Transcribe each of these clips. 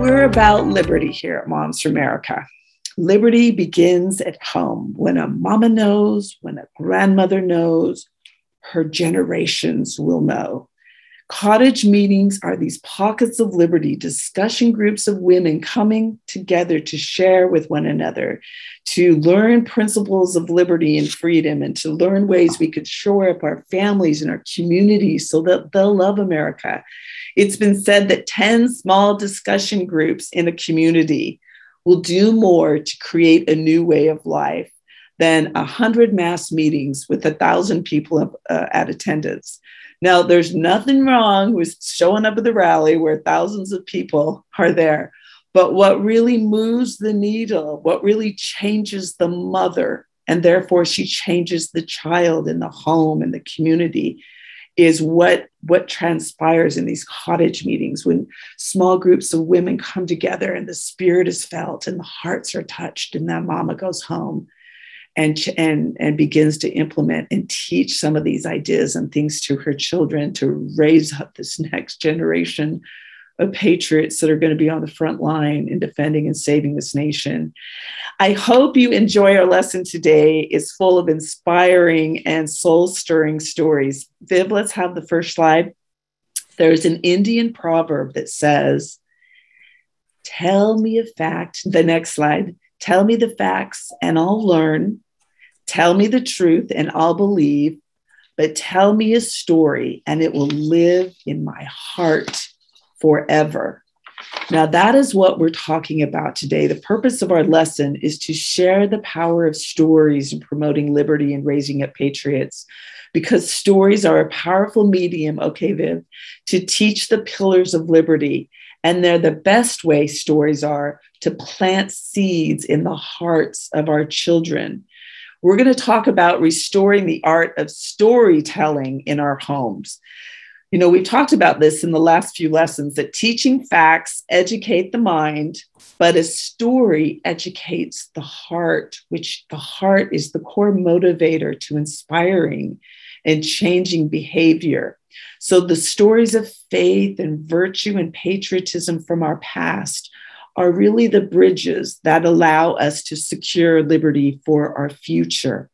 We're about liberty here at Moms for America. Liberty begins at home when a mama knows, when a grandmother knows, her generations will know. Cottage meetings are these pockets of liberty, discussion groups of women coming together to share with one another, to learn principles of liberty and freedom, and to learn ways we could shore up our families and our communities so that they'll love America. It's been said that 10 small discussion groups in a community will do more to create a new way of life than 100 mass meetings with a thousand people uh, at attendance. Now, there's nothing wrong with showing up at the rally where thousands of people are there. But what really moves the needle, what really changes the mother, and therefore she changes the child in the home and the community, is what, what transpires in these cottage meetings when small groups of women come together and the spirit is felt and the hearts are touched, and that mama goes home and, and, and begins to implement and teach some of these ideas and things to her children to raise up this next generation of patriots that are going to be on the front line in defending and saving this nation. I hope you enjoy our lesson today. It's full of inspiring and soul stirring stories. Viv, let's have the first slide. There's an Indian proverb that says, Tell me a fact. The next slide. Tell me the facts and I'll learn. Tell me the truth and I'll believe. But tell me a story and it will live in my heart forever. Now, that is what we're talking about today. The purpose of our lesson is to share the power of stories in promoting liberty and raising up patriots, because stories are a powerful medium, okay, Viv, to teach the pillars of liberty. And they're the best way stories are to plant seeds in the hearts of our children. We're going to talk about restoring the art of storytelling in our homes. You know, we talked about this in the last few lessons that teaching facts educate the mind, but a story educates the heart, which the heart is the core motivator to inspiring and changing behavior. So the stories of faith and virtue and patriotism from our past are really the bridges that allow us to secure liberty for our future.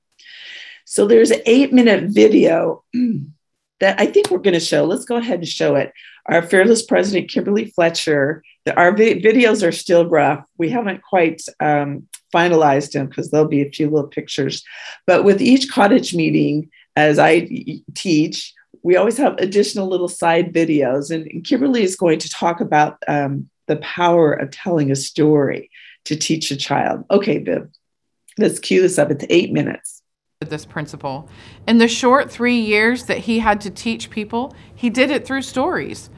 So there's an eight minute video that I think we're going to show. Let's go ahead and show it. Our fearless president, Kimberly Fletcher, the, our vi- videos are still rough. We haven't quite um, finalized them because there'll be a few little pictures. But with each cottage meeting, as I teach, we always have additional little side videos. And Kimberly is going to talk about um, the power of telling a story to teach a child. Okay, Viv, let's cue this up. It's eight minutes. This principle. In the short three years that he had to teach people, he did it through stories.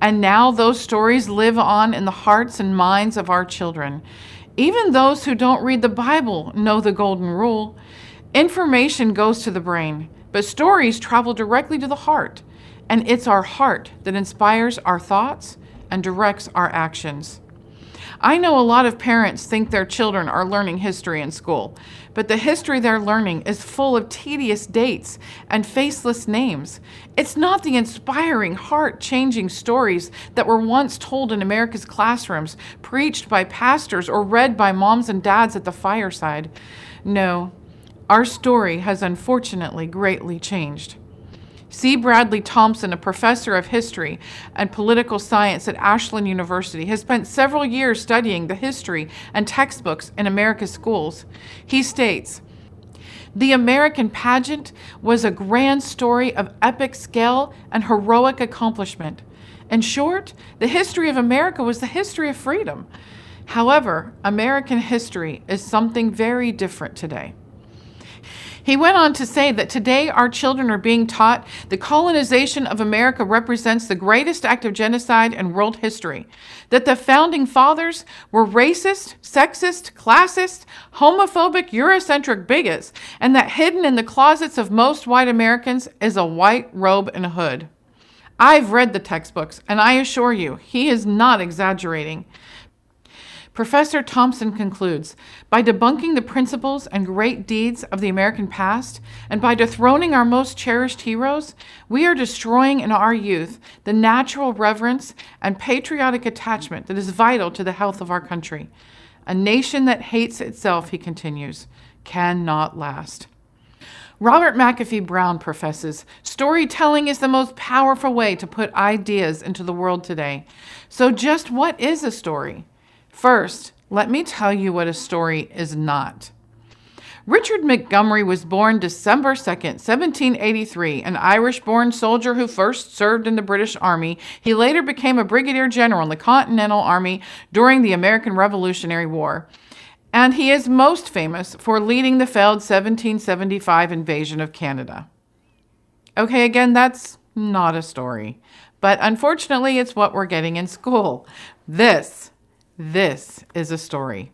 And now those stories live on in the hearts and minds of our children. Even those who don't read the Bible know the golden rule. Information goes to the brain, but stories travel directly to the heart. And it's our heart that inspires our thoughts and directs our actions. I know a lot of parents think their children are learning history in school, but the history they're learning is full of tedious dates and faceless names. It's not the inspiring, heart changing stories that were once told in America's classrooms, preached by pastors, or read by moms and dads at the fireside. No, our story has unfortunately greatly changed. C. Bradley Thompson, a professor of history and political science at Ashland University, has spent several years studying the history and textbooks in America's schools. He states, the American pageant was a grand story of epic scale and heroic accomplishment. In short, the history of America was the history of freedom. However, American history is something very different today. He went on to say that today our children are being taught the colonization of America represents the greatest act of genocide in world history, that the founding fathers were racist, sexist, classist, homophobic, Eurocentric bigots, and that hidden in the closets of most white Americans is a white robe and a hood. I've read the textbooks, and I assure you, he is not exaggerating. Professor Thompson concludes By debunking the principles and great deeds of the American past, and by dethroning our most cherished heroes, we are destroying in our youth the natural reverence and patriotic attachment that is vital to the health of our country. A nation that hates itself, he continues, cannot last. Robert McAfee Brown professes storytelling is the most powerful way to put ideas into the world today. So, just what is a story? First, let me tell you what a story is not. Richard Montgomery was born December 2nd, 1783, an Irish born soldier who first served in the British Army. He later became a brigadier general in the Continental Army during the American Revolutionary War. And he is most famous for leading the failed 1775 invasion of Canada. Okay, again, that's not a story. But unfortunately, it's what we're getting in school. This, this is a story.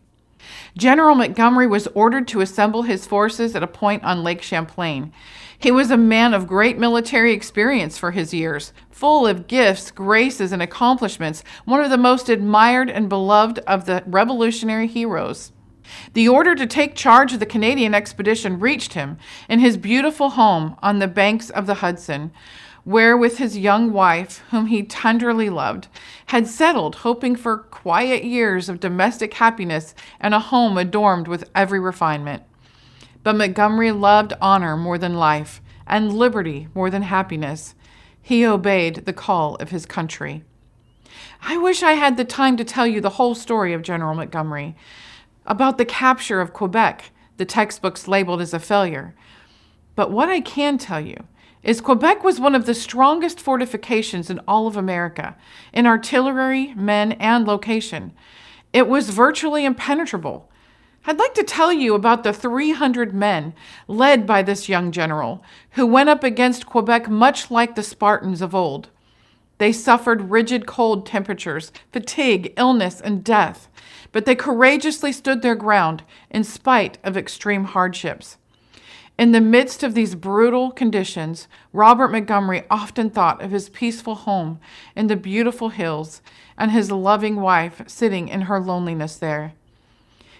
General Montgomery was ordered to assemble his forces at a point on Lake Champlain. He was a man of great military experience for his years, full of gifts, graces, and accomplishments, one of the most admired and beloved of the Revolutionary heroes. The order to take charge of the Canadian expedition reached him in his beautiful home on the banks of the Hudson, where, with his young wife, whom he tenderly loved, had settled, hoping for quiet years of domestic happiness and a home adorned with every refinement. But Montgomery loved honor more than life, and liberty more than happiness. He obeyed the call of his country. I wish I had the time to tell you the whole story of General Montgomery, about the capture of Quebec, the textbooks labeled as a failure. But what I can tell you is Quebec was one of the strongest fortifications in all of America, in artillery, men, and location. It was virtually impenetrable. I'd like to tell you about the 300 men led by this young general who went up against Quebec much like the Spartans of old. They suffered rigid cold temperatures, fatigue, illness, and death, but they courageously stood their ground in spite of extreme hardships. In the midst of these brutal conditions, Robert Montgomery often thought of his peaceful home in the beautiful hills and his loving wife sitting in her loneliness there.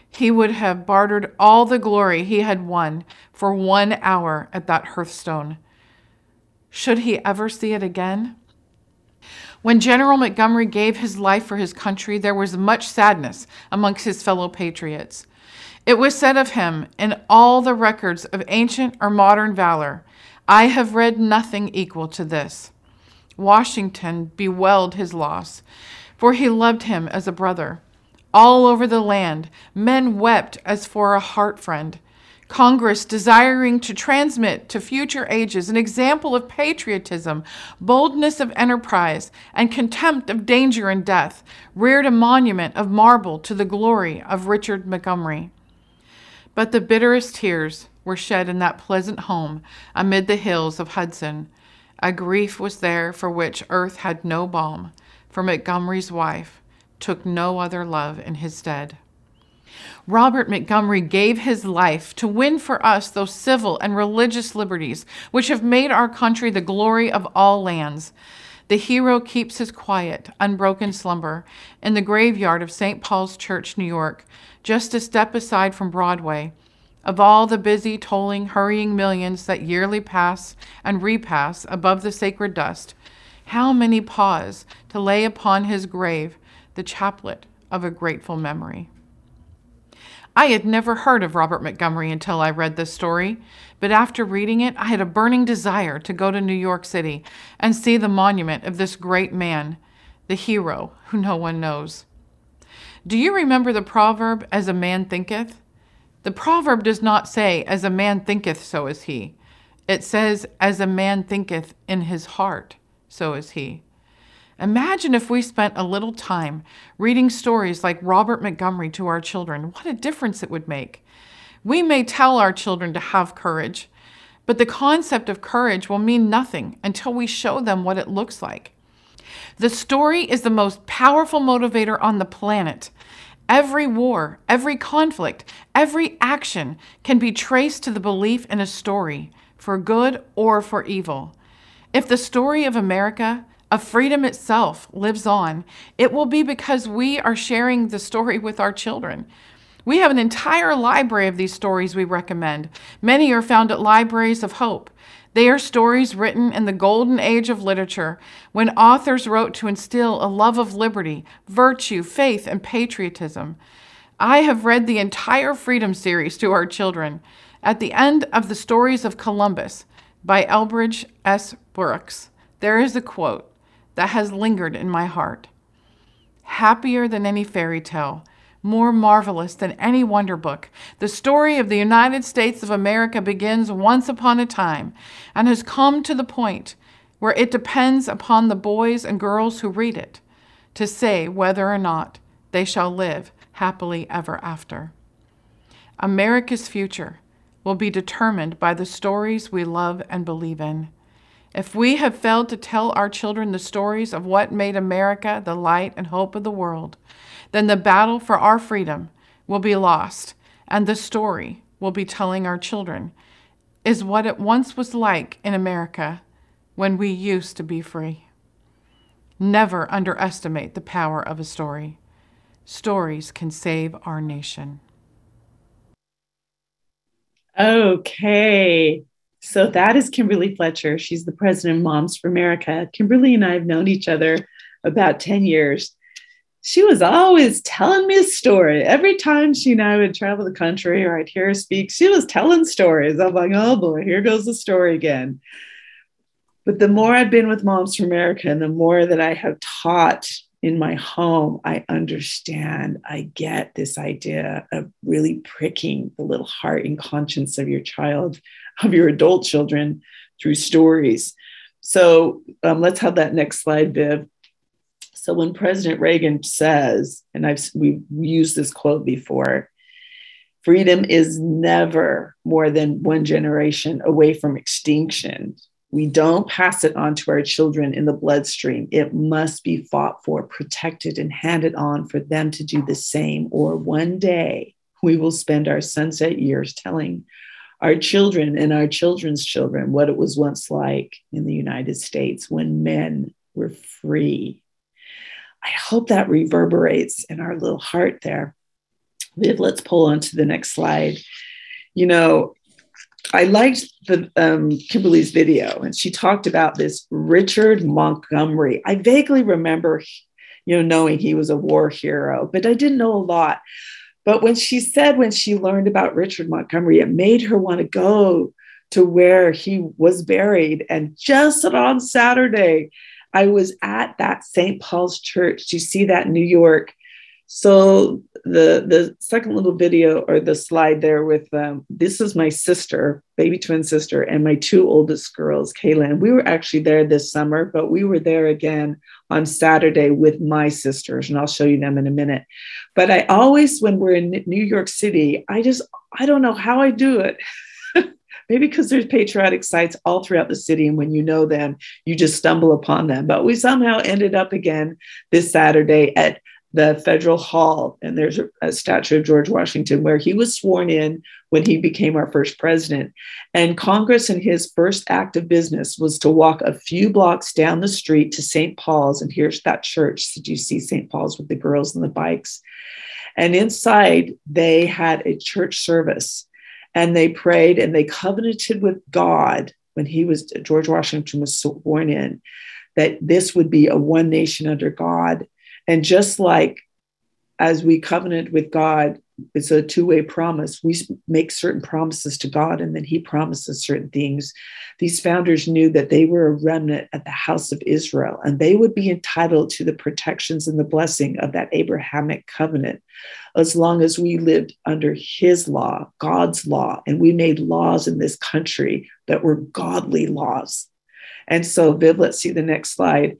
He would have bartered all the glory he had won for one hour at that hearthstone. Should he ever see it again? When General Montgomery gave his life for his country, there was much sadness amongst his fellow patriots. It was said of him in all the records of ancient or modern valor, I have read nothing equal to this. Washington bewailed his loss, for he loved him as a brother. All over the land, men wept as for a heart friend. Congress, desiring to transmit to future ages an example of patriotism, boldness of enterprise, and contempt of danger and death, reared a monument of marble to the glory of Richard Montgomery. But the bitterest tears were shed in that pleasant home amid the hills of Hudson. A grief was there for which earth had no balm, for Montgomery's wife took no other love in his stead. Robert Montgomery gave his life to win for us those civil and religious liberties which have made our country the glory of all lands. The hero keeps his quiet, unbroken slumber in the graveyard of St. Paul's Church, New York, just a step aside from Broadway. Of all the busy, tolling, hurrying millions that yearly pass and repass above the sacred dust, how many pause to lay upon his grave the chaplet of a grateful memory? I had never heard of Robert Montgomery until I read this story, but after reading it, I had a burning desire to go to New York City and see the monument of this great man, the hero who no one knows. Do you remember the proverb, as a man thinketh? The proverb does not say, as a man thinketh, so is he. It says, as a man thinketh in his heart, so is he. Imagine if we spent a little time reading stories like Robert Montgomery to our children. What a difference it would make. We may tell our children to have courage, but the concept of courage will mean nothing until we show them what it looks like. The story is the most powerful motivator on the planet. Every war, every conflict, every action can be traced to the belief in a story, for good or for evil. If the story of America, of freedom itself lives on, it will be because we are sharing the story with our children. We have an entire library of these stories we recommend. Many are found at Libraries of Hope. They are stories written in the golden age of literature when authors wrote to instill a love of liberty, virtue, faith, and patriotism. I have read the entire Freedom series to our children. At the end of the Stories of Columbus by Elbridge S. Brooks, there is a quote that has lingered in my heart. Happier than any fairy tale, more marvelous than any wonder book. The story of the United States of America begins once upon a time and has come to the point where it depends upon the boys and girls who read it to say whether or not they shall live happily ever after. America's future will be determined by the stories we love and believe in. If we have failed to tell our children the stories of what made America the light and hope of the world, then the battle for our freedom will be lost, and the story we'll be telling our children is what it once was like in America when we used to be free. Never underestimate the power of a story. Stories can save our nation. Okay. So that is Kimberly Fletcher. She's the president of Moms for America. Kimberly and I have known each other about 10 years she was always telling me a story. Every time she and I would travel the country or I'd hear her speak, she was telling stories. I'm like, oh boy, here goes the story again. But the more I've been with Moms for America and the more that I have taught in my home, I understand, I get this idea of really pricking the little heart and conscience of your child, of your adult children through stories. So um, let's have that next slide, Viv. So when President Reagan says, and I've we've used this quote before, freedom is never more than one generation away from extinction. We don't pass it on to our children in the bloodstream. It must be fought for, protected, and handed on for them to do the same. Or one day we will spend our sunset years telling our children and our children's children what it was once like in the United States when men were free I hope that reverberates in our little heart there. Viv, let's pull on to the next slide. You know, I liked the um, Kimberly's video, and she talked about this Richard Montgomery. I vaguely remember, you know, knowing he was a war hero, but I didn't know a lot. But when she said when she learned about Richard Montgomery, it made her want to go to where he was buried. And just on Saturday, I was at that St. Paul's Church. You see that New York? So the the second little video or the slide there with um, this is my sister, baby twin sister, and my two oldest girls, Kayla. And we were actually there this summer, but we were there again on Saturday with my sisters, and I'll show you them in a minute. But I always, when we're in New York City, I just I don't know how I do it. maybe because there's patriotic sites all throughout the city and when you know them you just stumble upon them but we somehow ended up again this saturday at the federal hall and there's a, statue of george washington where he was sworn in when he became our first president and congress and his first act of business was to walk a few blocks down the street to st paul's and here's that church did you see st paul's with the girls and the bikes and inside they had a church service and they prayed and they covenanted with God when he was George Washington was sworn in that this would be a one nation under God. And just like as we covenant with God, it's a two-way promise. We make certain promises to God and then he promises certain things. These founders knew that they were a remnant at the house of Israel and they would be entitled to the protections and the blessing of that Abrahamic covenant as long as we lived under his law, God's law, and we made laws in this country that were godly laws. And so, Viv, let's see the next slide.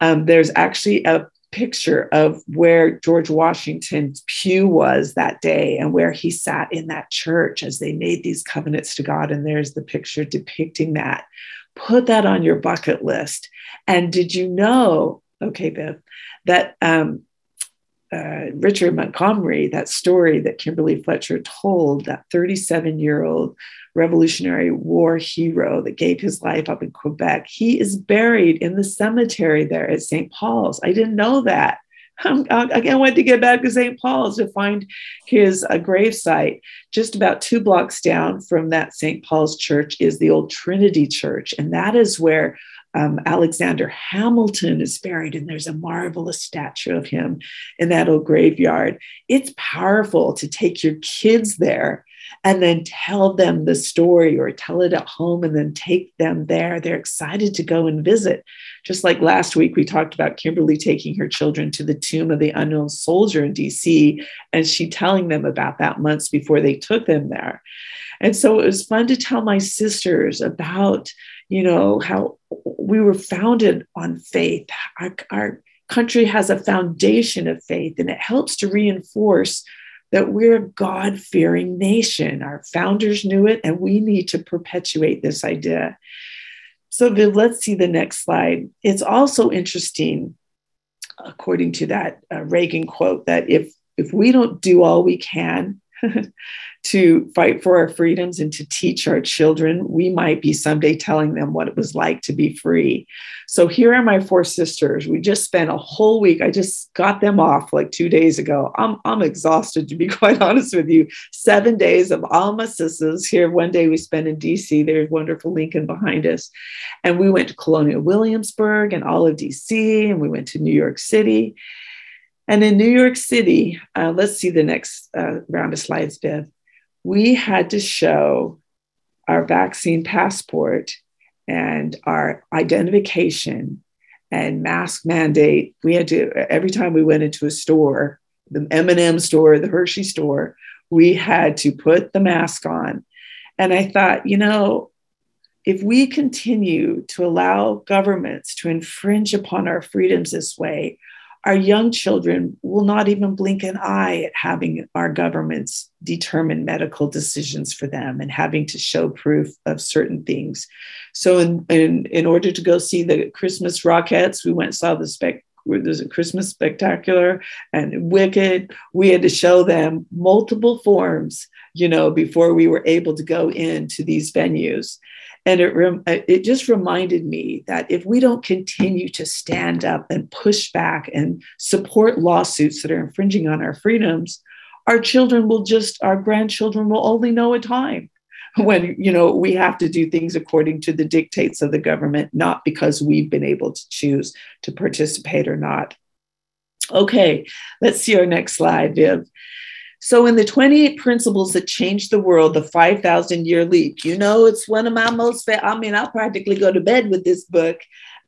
Um, there's actually a picture of where George Washington's pew was that day and where he sat in that church as they made these covenants to God. And there's the picture depicting that. Put that on your bucket list. And did you know, okay, Viv, that um, uh, Richard Montgomery, that story that Kimberly Fletcher told, that 37 year old Revolutionary War hero that gave his life up in Quebec, he is buried in the cemetery there at St. Paul's. I didn't know that. I'm, I wait to get back to St. Paul's to find his uh, gravesite. Just about two blocks down from that St. Paul's church is the old Trinity Church, and that is where um, Alexander Hamilton is buried, and there's a marvelous statue of him in that old graveyard. It's powerful to take your kids there and then tell them the story or tell it at home and then take them there. They're excited to go and visit. Just like last week, we talked about Kimberly taking her children to the tomb of the unknown soldier in DC and she telling them about that months before they took them there. And so it was fun to tell my sisters about, you know, how we were founded on faith. Our, our country has a foundation of faith, and it helps to reinforce that we're a God fearing nation. Our founders knew it, and we need to perpetuate this idea. So, let's see the next slide. It's also interesting, according to that uh, Reagan quote, that if if we don't do all we can to fight for our freedoms and to teach our children, we might be someday telling them what it was like to be free. So here are my four sisters. We just spent a whole week. I just got them off like two days ago. I'm, I'm exhausted, to be quite honest with you. Seven days of all my sisters here. One day we spent in DC. There's wonderful Lincoln behind us. And we went to Colonial Williamsburg and all of DC, and we went to New York City. And in New York City, uh, let's see the next uh, round of slides, Viv. We had to show our vaccine passport and our identification and mask mandate. We had to every time we went into a store, the M&M store, the Hershey store, we had to put the mask on. And I thought, you know, if we continue to allow governments to infringe upon our freedoms this way, our young children will not even blink an eye at having our governments determine medical decisions for them and having to show proof of certain things. So, in, in, in order to go see the Christmas Rockettes, we went saw the spec. There's a Christmas spectacular and Wicked. We had to show them multiple forms, you know, before we were able to go into these venues. And it, rem- uh, it just reminded me that if we don't continue to stand up and push back and support lawsuits that are infringing on our freedoms, our children will just, our grandchildren will only know a time when you know we have to do things according to the dictates of the government not because we've been able to choose to participate or not. Okay let's see our next slide viv so, in the 28 principles that changed the world, the 5,000 year leap, you know, it's one of my most, I mean, I'll practically go to bed with this book.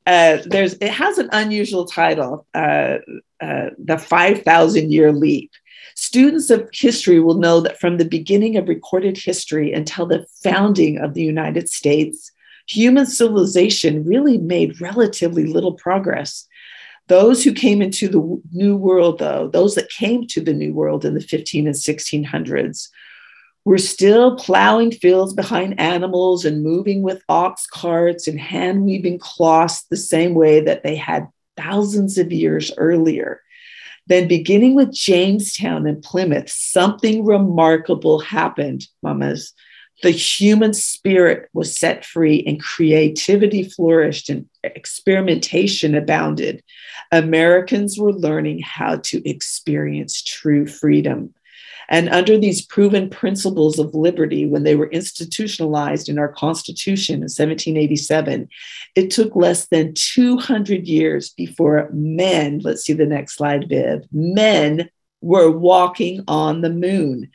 Uh, there's, it has an unusual title, uh, uh, The 5,000 Year Leap. Students of history will know that from the beginning of recorded history until the founding of the United States, human civilization really made relatively little progress. Those who came into the New World, though, those that came to the New World in the 15 and 1600s, were still plowing fields behind animals and moving with ox carts and hand weaving cloths the same way that they had thousands of years earlier. Then, beginning with Jamestown and Plymouth, something remarkable happened, mamas. The human spirit was set free and creativity flourished and experimentation abounded. Americans were learning how to experience true freedom. And under these proven principles of liberty, when they were institutionalized in our Constitution in 1787, it took less than 200 years before men, let's see the next slide, Viv, men were walking on the moon.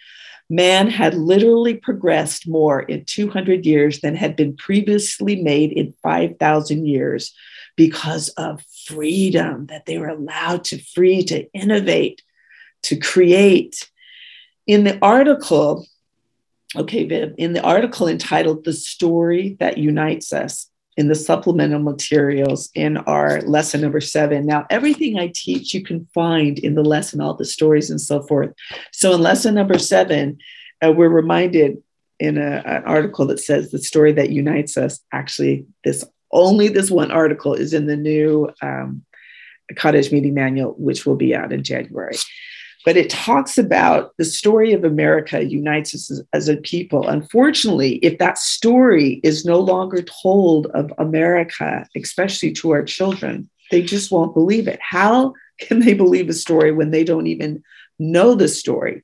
Man had literally progressed more in 200 years than had been previously made in 5,000 years because of freedom, that they were allowed to free to innovate, to create. In the article, okay, Viv, in the article entitled The Story That Unites Us, in the supplemental materials in our lesson number seven. Now, everything I teach you can find in the lesson, all the stories and so forth. So, in lesson number seven, uh, we're reminded in a, an article that says the story that unites us. Actually, this only this one article is in the new um, cottage meeting manual, which will be out in January. But it talks about the story of America unites us as, as a people. Unfortunately, if that story is no longer told of America, especially to our children, they just won't believe it. How can they believe a story when they don't even know the story?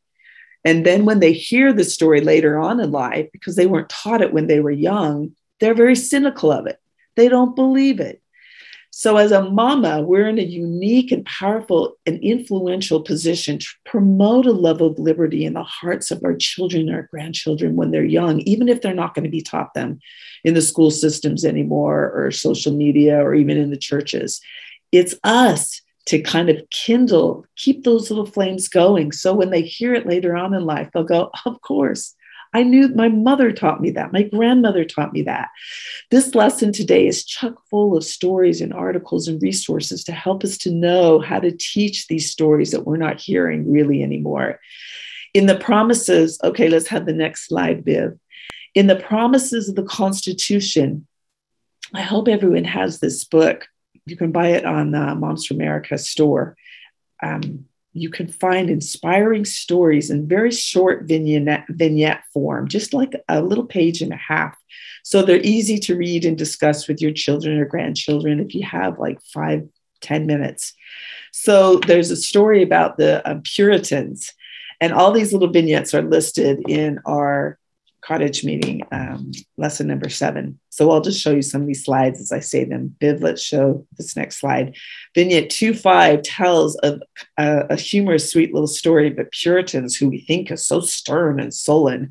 And then when they hear the story later on in life, because they weren't taught it when they were young, they're very cynical of it. They don't believe it. So, as a mama, we're in a unique and powerful and influential position to promote a level of liberty in the hearts of our children and our grandchildren when they're young, even if they're not going to be taught them in the school systems anymore, or social media, or even in the churches. It's us to kind of kindle, keep those little flames going. So when they hear it later on in life, they'll go, Of course, I knew my mother taught me that. My grandmother taught me that. This lesson today is chock full of stories and articles and resources to help us to know how to teach these stories that we're not hearing really anymore. In the promises, okay, let's have the next slide, Viv. In the promises of the Constitution, I hope everyone has this book. You can buy it on uh, Moms for America store. Um, you can find inspiring stories in very short vignette, vignette form, just like a little page and a half. So they're easy to read and discuss with your children or grandchildren if you have like five, ten minutes. So there's a story about the um, Puritans, and all these little vignettes are listed in our cottage meeting, um, lesson number seven. So I'll just show you some of these slides as I say them. Viv, let's show this next slide. Vignette 2.5 tells of a, a humorous, sweet little story about Puritans who we think are so stern and sullen.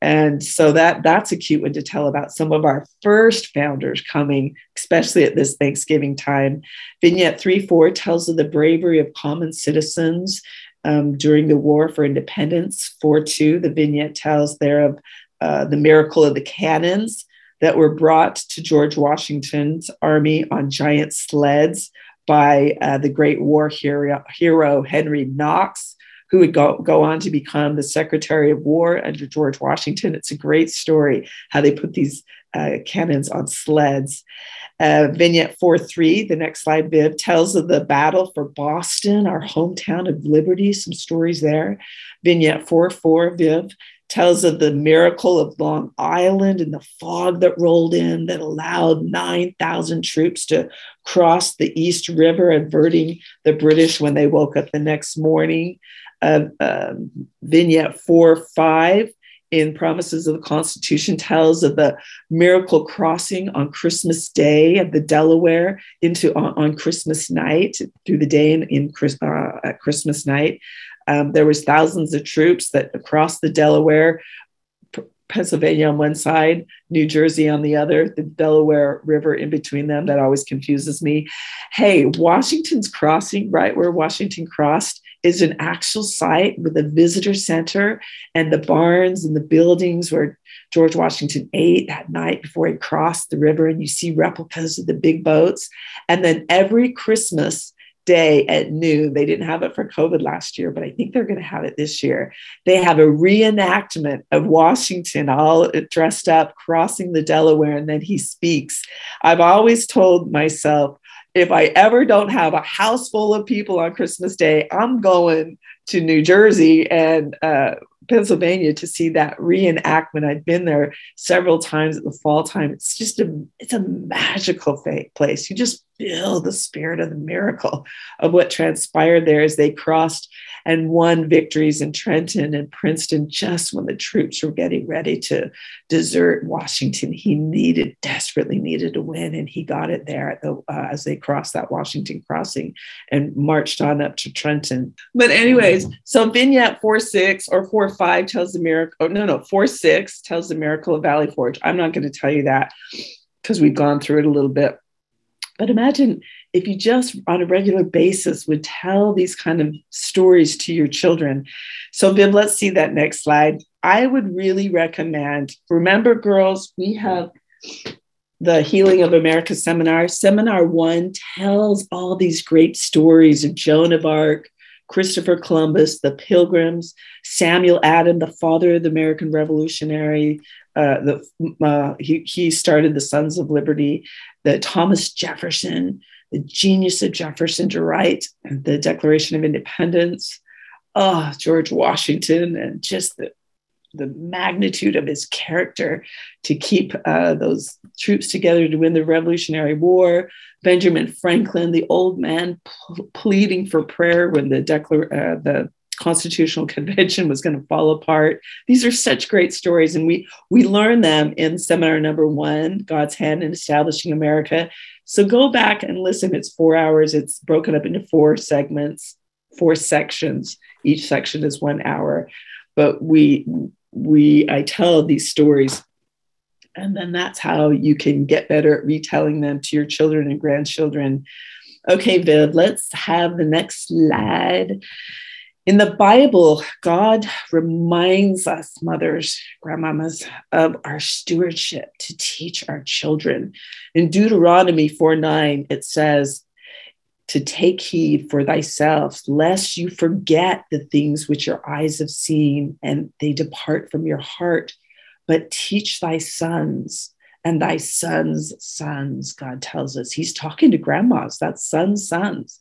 And so that that's a cute one to tell about some of our first founders coming, especially at this Thanksgiving time. Vignette 3 4 tells of the bravery of common citizens um, during the War for Independence. 4 2, the vignette tells there of uh, the miracle of the cannons that were brought to George Washington's army on giant sleds by uh, the great war hero, hero, Henry Knox, who would go, go on to become the Secretary of War under George Washington. It's a great story how they put these uh, cannons on sleds. Uh, vignette 4 3, the next slide, Viv, tells of the battle for Boston, our hometown of liberty, some stories there. Vignette 4 4, Viv, tells of the miracle of Long Island and the fog that rolled in that allowed 9,000 troops to cross the East River, averting the British when they woke up the next morning. Uh, uh, vignette 4 5 in Promises of the Constitution tells of the miracle crossing on Christmas Day of the Delaware into on, on Christmas night through the day in, in uh, at Christmas night. Um, there was thousands of troops that across the Delaware, P- Pennsylvania on one side, New Jersey on the other, the Delaware River in between them. That always confuses me. Hey, Washington's Crossing, right where Washington crossed, is an actual site with a visitor center and the barns and the buildings where George Washington ate that night before he crossed the river. And you see replicas of the big boats. And then every Christmas, day at noon. They didn't have it for COVID last year, but I think they're going to have it this year. They have a reenactment of Washington all dressed up, crossing the Delaware, and then he speaks. I've always told myself, if I ever don't have a house full of people on Christmas Day, I'm going to New Jersey and uh, Pennsylvania to see that reenactment. I've been there several times at the fall time. It's just a it's a magical place. You just feel the spirit of the miracle of what transpired there as they crossed and won victories in Trenton and Princeton just when the troops were getting ready to desert Washington. He needed, desperately needed to win, and he got it there the, uh, as they crossed that Washington crossing and marched on up to Trenton. But, anyways, so vignette 4 6 or 4 5 tells the miracle, oh, no, no, 4 6 tells the miracle of Valley Forge. I'm not going to tell you that because we've gone through it a little bit. But imagine if you just on a regular basis would tell these kind of stories to your children. So, Viv, let's see that next slide. I would really recommend, remember, girls, we have the Healing of America seminar. Seminar one tells all these great stories of Joan of Arc, Christopher Columbus, the Pilgrims, Samuel Adams, the father of the American Revolutionary. Uh, the, uh, he, he started the Sons of Liberty, the Thomas Jefferson, the genius of Jefferson to write the Declaration of Independence, oh, George Washington, and just the the magnitude of his character to keep uh, those troops together to win the Revolutionary War. Benjamin Franklin, the old man pl- pleading for prayer when the declar- uh, the Constitutional Convention was going to fall apart. These are such great stories, and we we learn them in seminar number one, God's Hand in Establishing America. So go back and listen. It's four hours. It's broken up into four segments, four sections. Each section is one hour, but we we I tell these stories and then that's how you can get better at retelling them to your children and grandchildren. Okay, Viv, let's have the next slide. In the Bible, God reminds us, mothers, grandmamas, of our stewardship to teach our children. In Deuteronomy 4 9, it says, to take heed for thyself, lest you forget the things which your eyes have seen and they depart from your heart, but teach thy sons and thy sons' sons, God tells us. He's talking to grandmas, that's sons' sons.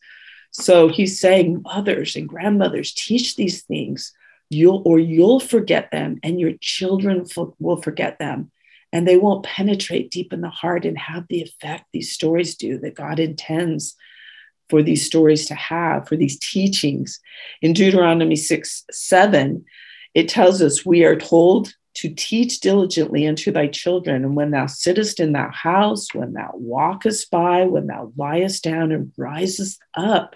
So he's saying, mothers and grandmothers, teach these things, you'll or you'll forget them, and your children will forget them. And they won't penetrate deep in the heart and have the effect these stories do that God intends for these stories to have, for these teachings. In Deuteronomy 6 7, it tells us, We are told to teach diligently unto thy children, and when thou sittest in thy house, when thou walkest by, when thou liest down and risest up.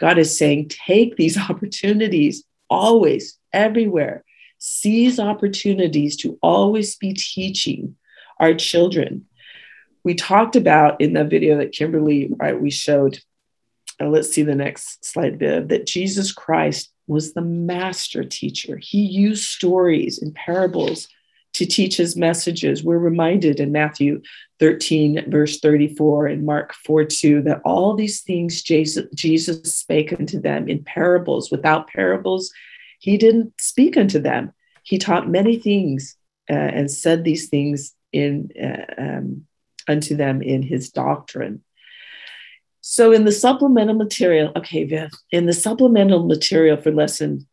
God is saying, take these opportunities always, everywhere. Seize opportunities to always be teaching our children. We talked about in the video that Kimberly right, we showed uh, let's see the next slide, Viv, that Jesus Christ was the master teacher. He used stories and parables to teach his messages. We're reminded in Matthew 13, verse 34, and Mark 4 2, that all these things Jesus, Jesus spake unto them in parables. Without parables, he didn't speak unto them. He taught many things uh, and said these things in uh, um, unto them in his doctrine. So in the supplemental material, okay, Viv, in the supplemental material for lesson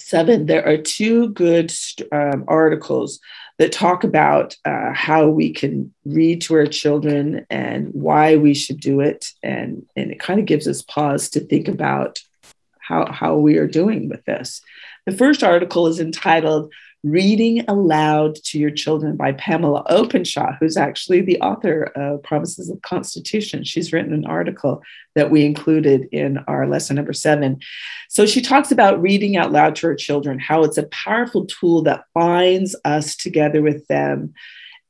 seven, there are two good um, articles that talk about uh, how we can read to our children and why we should do it. And, and it kind of gives us pause to think about how, how we are doing with this. The first article is entitled Reading Aloud to Your Children by Pamela Openshaw, who's actually the author of Promises of Constitution. She's written an article that we included in our lesson number seven. So she talks about reading out loud to our children, how it's a powerful tool that binds us together with them.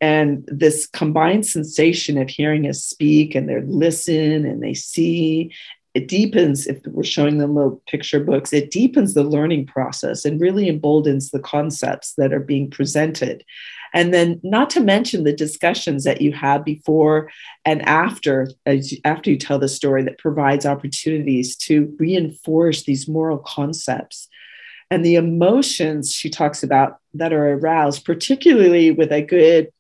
And this combined sensation of hearing us speak and they listen and they see it deepens if we're showing them little picture books it deepens the learning process and really emboldens the concepts that are being presented. And then not to mention the discussions that you have before and after as after you tell the story that provides opportunities to reinforce these moral concepts. And the emotions she talks about that are aroused particularly with a good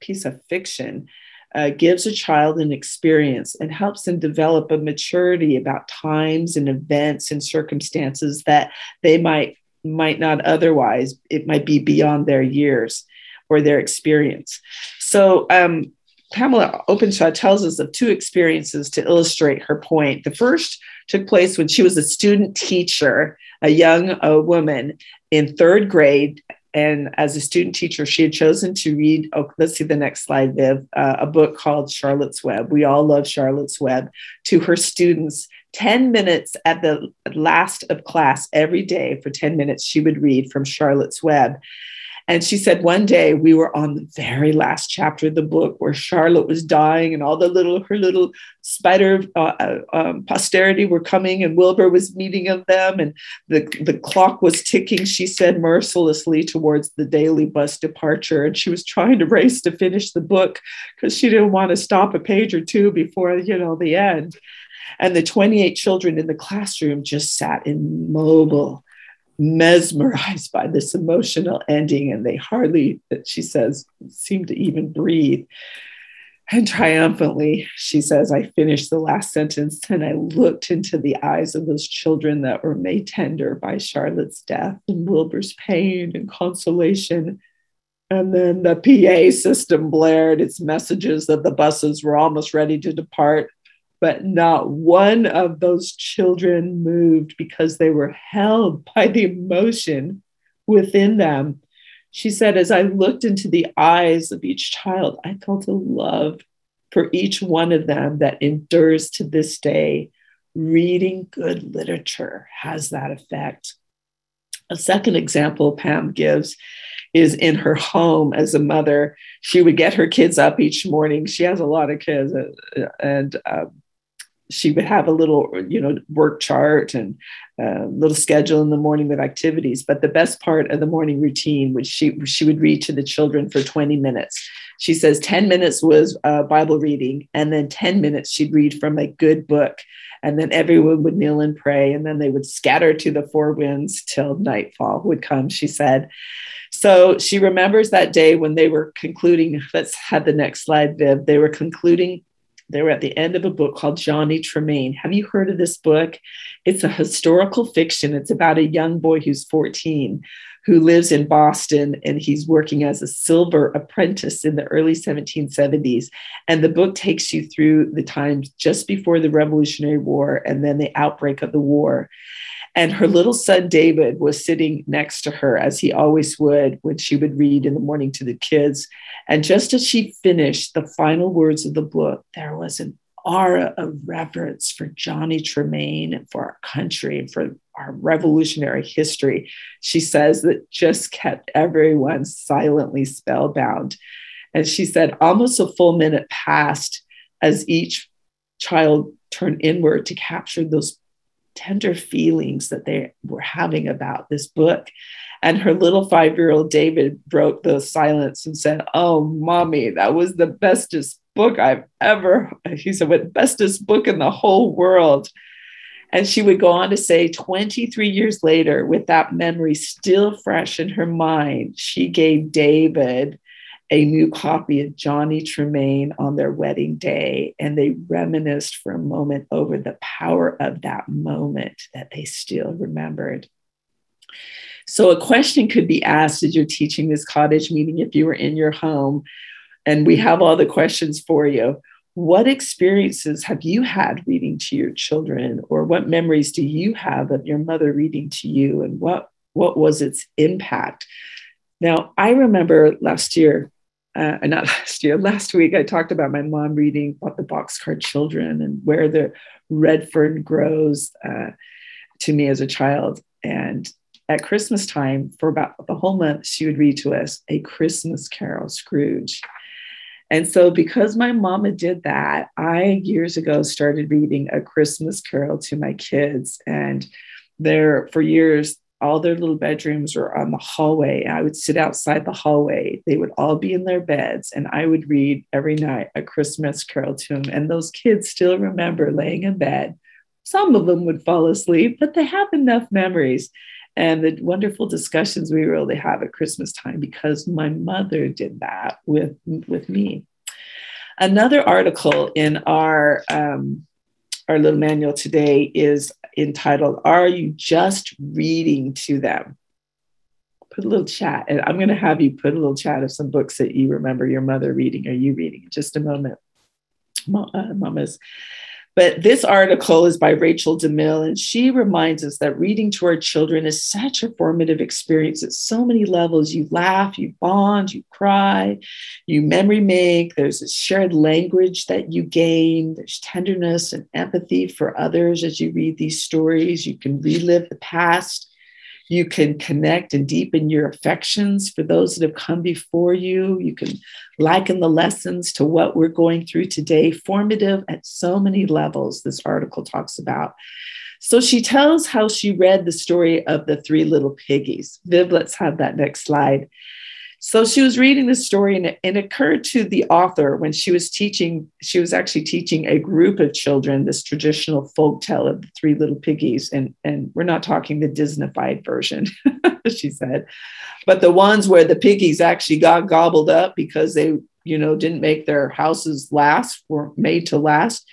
piece of fiction uh, gives a child an experience and helps them develop a maturity about times and events and circumstances that they might might not otherwise it might be beyond their years or their experience. So um, pamela openshaw tells us of two experiences to illustrate her point. The first took place when she was a student teacher a young uh, woman in third grade and as a student teacher, she had chosen to read, oh, let's see the next slide, Viv, uh, a book called Charlotte's Web. We all love Charlotte's Web to her students. 10 minutes at the last of class every day for 10 minutes, she would read from Charlotte's Web. And she said one day we were on the very last chapter of the book where Charlotte was dying and all the little, her little spider uh, uh, um, posterity were coming and Wilbur was meeting of them and the, the clock was ticking, she said mercilessly towards the daily bus departure. And she was trying to race to finish the book because she didn't want to stop a page or two before, you know, the end. And the 28 children in the classroom just sat immobile mesmerized by this emotional ending, and they hardly, she says, seem to even breathe. And triumphantly, she says, I finished the last sentence and I looked into the eyes of those children that were made tender by Charlotte's death and Wilbur's pain and consolation. And then the PA system blared its messages that the buses were almost ready to depart. But not one of those children moved because they were held by the emotion within them she said, as I looked into the eyes of each child, I felt a love for each one of them that endures to this day. Reading good literature has that effect. A second example Pam gives is in her home as a mother. She would get her kids up each morning. She has a lot of kids, uh, and um, she would have a little, you know, work chart and a little schedule in the morning with activities. But the best part of the morning routine was she she would read to the children for 20 minutes. She says 10 minutes was uh, Bible reading, and then 10 minutes she'd read from a good book. And then everyone would kneel and pray, and then they would scatter to the four winds till nightfall would come, she said. So she remembers that day when they were concluding. Let's have the next slide, Viv. They were concluding they were at the end of a book called Johnny Tremain. Have you heard of this book? It's a historical fiction. It's about a young boy who's 14 who lives in Boston and he's working as a silver apprentice in the early 1770s. And the book takes you through the times just before the Revolutionary War and then the outbreak of the war. And her little son, David, was sitting next to her, as he always would when she would read in the morning to the kids. And just as she finished the final words of the book, there was an aura of reverence for Johnny Tremain and for our country and for our revolutionary history. She says that just kept everyone silently spellbound. And she said almost a full minute passed as each child turned inward to capture those tender feelings that they were having about this book. And her little five year old David broke the silence and said, Oh, mommy, that was the bestest book I've ever, he said, what bestest book in the whole world. And she would go on to say, 23 years later, with that memory still fresh in her mind, she gave David a new copy of Johnny Tremain on their wedding day, and they reminisced for a moment over the power of that moment that they still remembered. So, a question could be asked as you're teaching this cottage meeting if you were in your home, and we have all the questions for you. What experiences have you had reading to your children, or what memories do you have of your mother reading to you, and what, what was its impact? Now, I remember last year uh, not last year, last week, I talked about my mom reading about the boxcar children and where the red fern grows uh, to me as a child. And at Christmas time, for about the whole month, she would read to us a Christmas carol, Scrooge. And so, because my mama did that, I years ago started reading a Christmas carol to my kids. And there, for years, all their little bedrooms were on the hallway. I would sit outside the hallway. They would all be in their beds, and I would read every night a Christmas carol to them. And those kids still remember laying in bed. Some of them would fall asleep, but they have enough memories and the wonderful discussions we were able to have at Christmas time because my mother did that with, with me. Another article in our um, our little manual today is entitled, Are You Just Reading to Them? Put a little chat, and I'm going to have you put a little chat of some books that you remember your mother reading or you reading in just a moment. Uh, mamas. But this article is by Rachel DeMille, and she reminds us that reading to our children is such a formative experience at so many levels. You laugh, you bond, you cry, you memory make. There's a shared language that you gain. There's tenderness and empathy for others as you read these stories. You can relive the past you can connect and deepen your affections for those that have come before you. You can liken the lessons to what we're going through today, formative at so many levels, this article talks about. So she tells how she read the story of the three little piggies. Viv, let's have that next slide. So she was reading this story, and it, it occurred to the author when she was teaching, she was actually teaching a group of children this traditional folk tale of the three little piggies. And, and we're not talking the Disneyfied version, she said, but the ones where the piggies actually got gobbled up because they, you know, didn't make their houses last, were made to last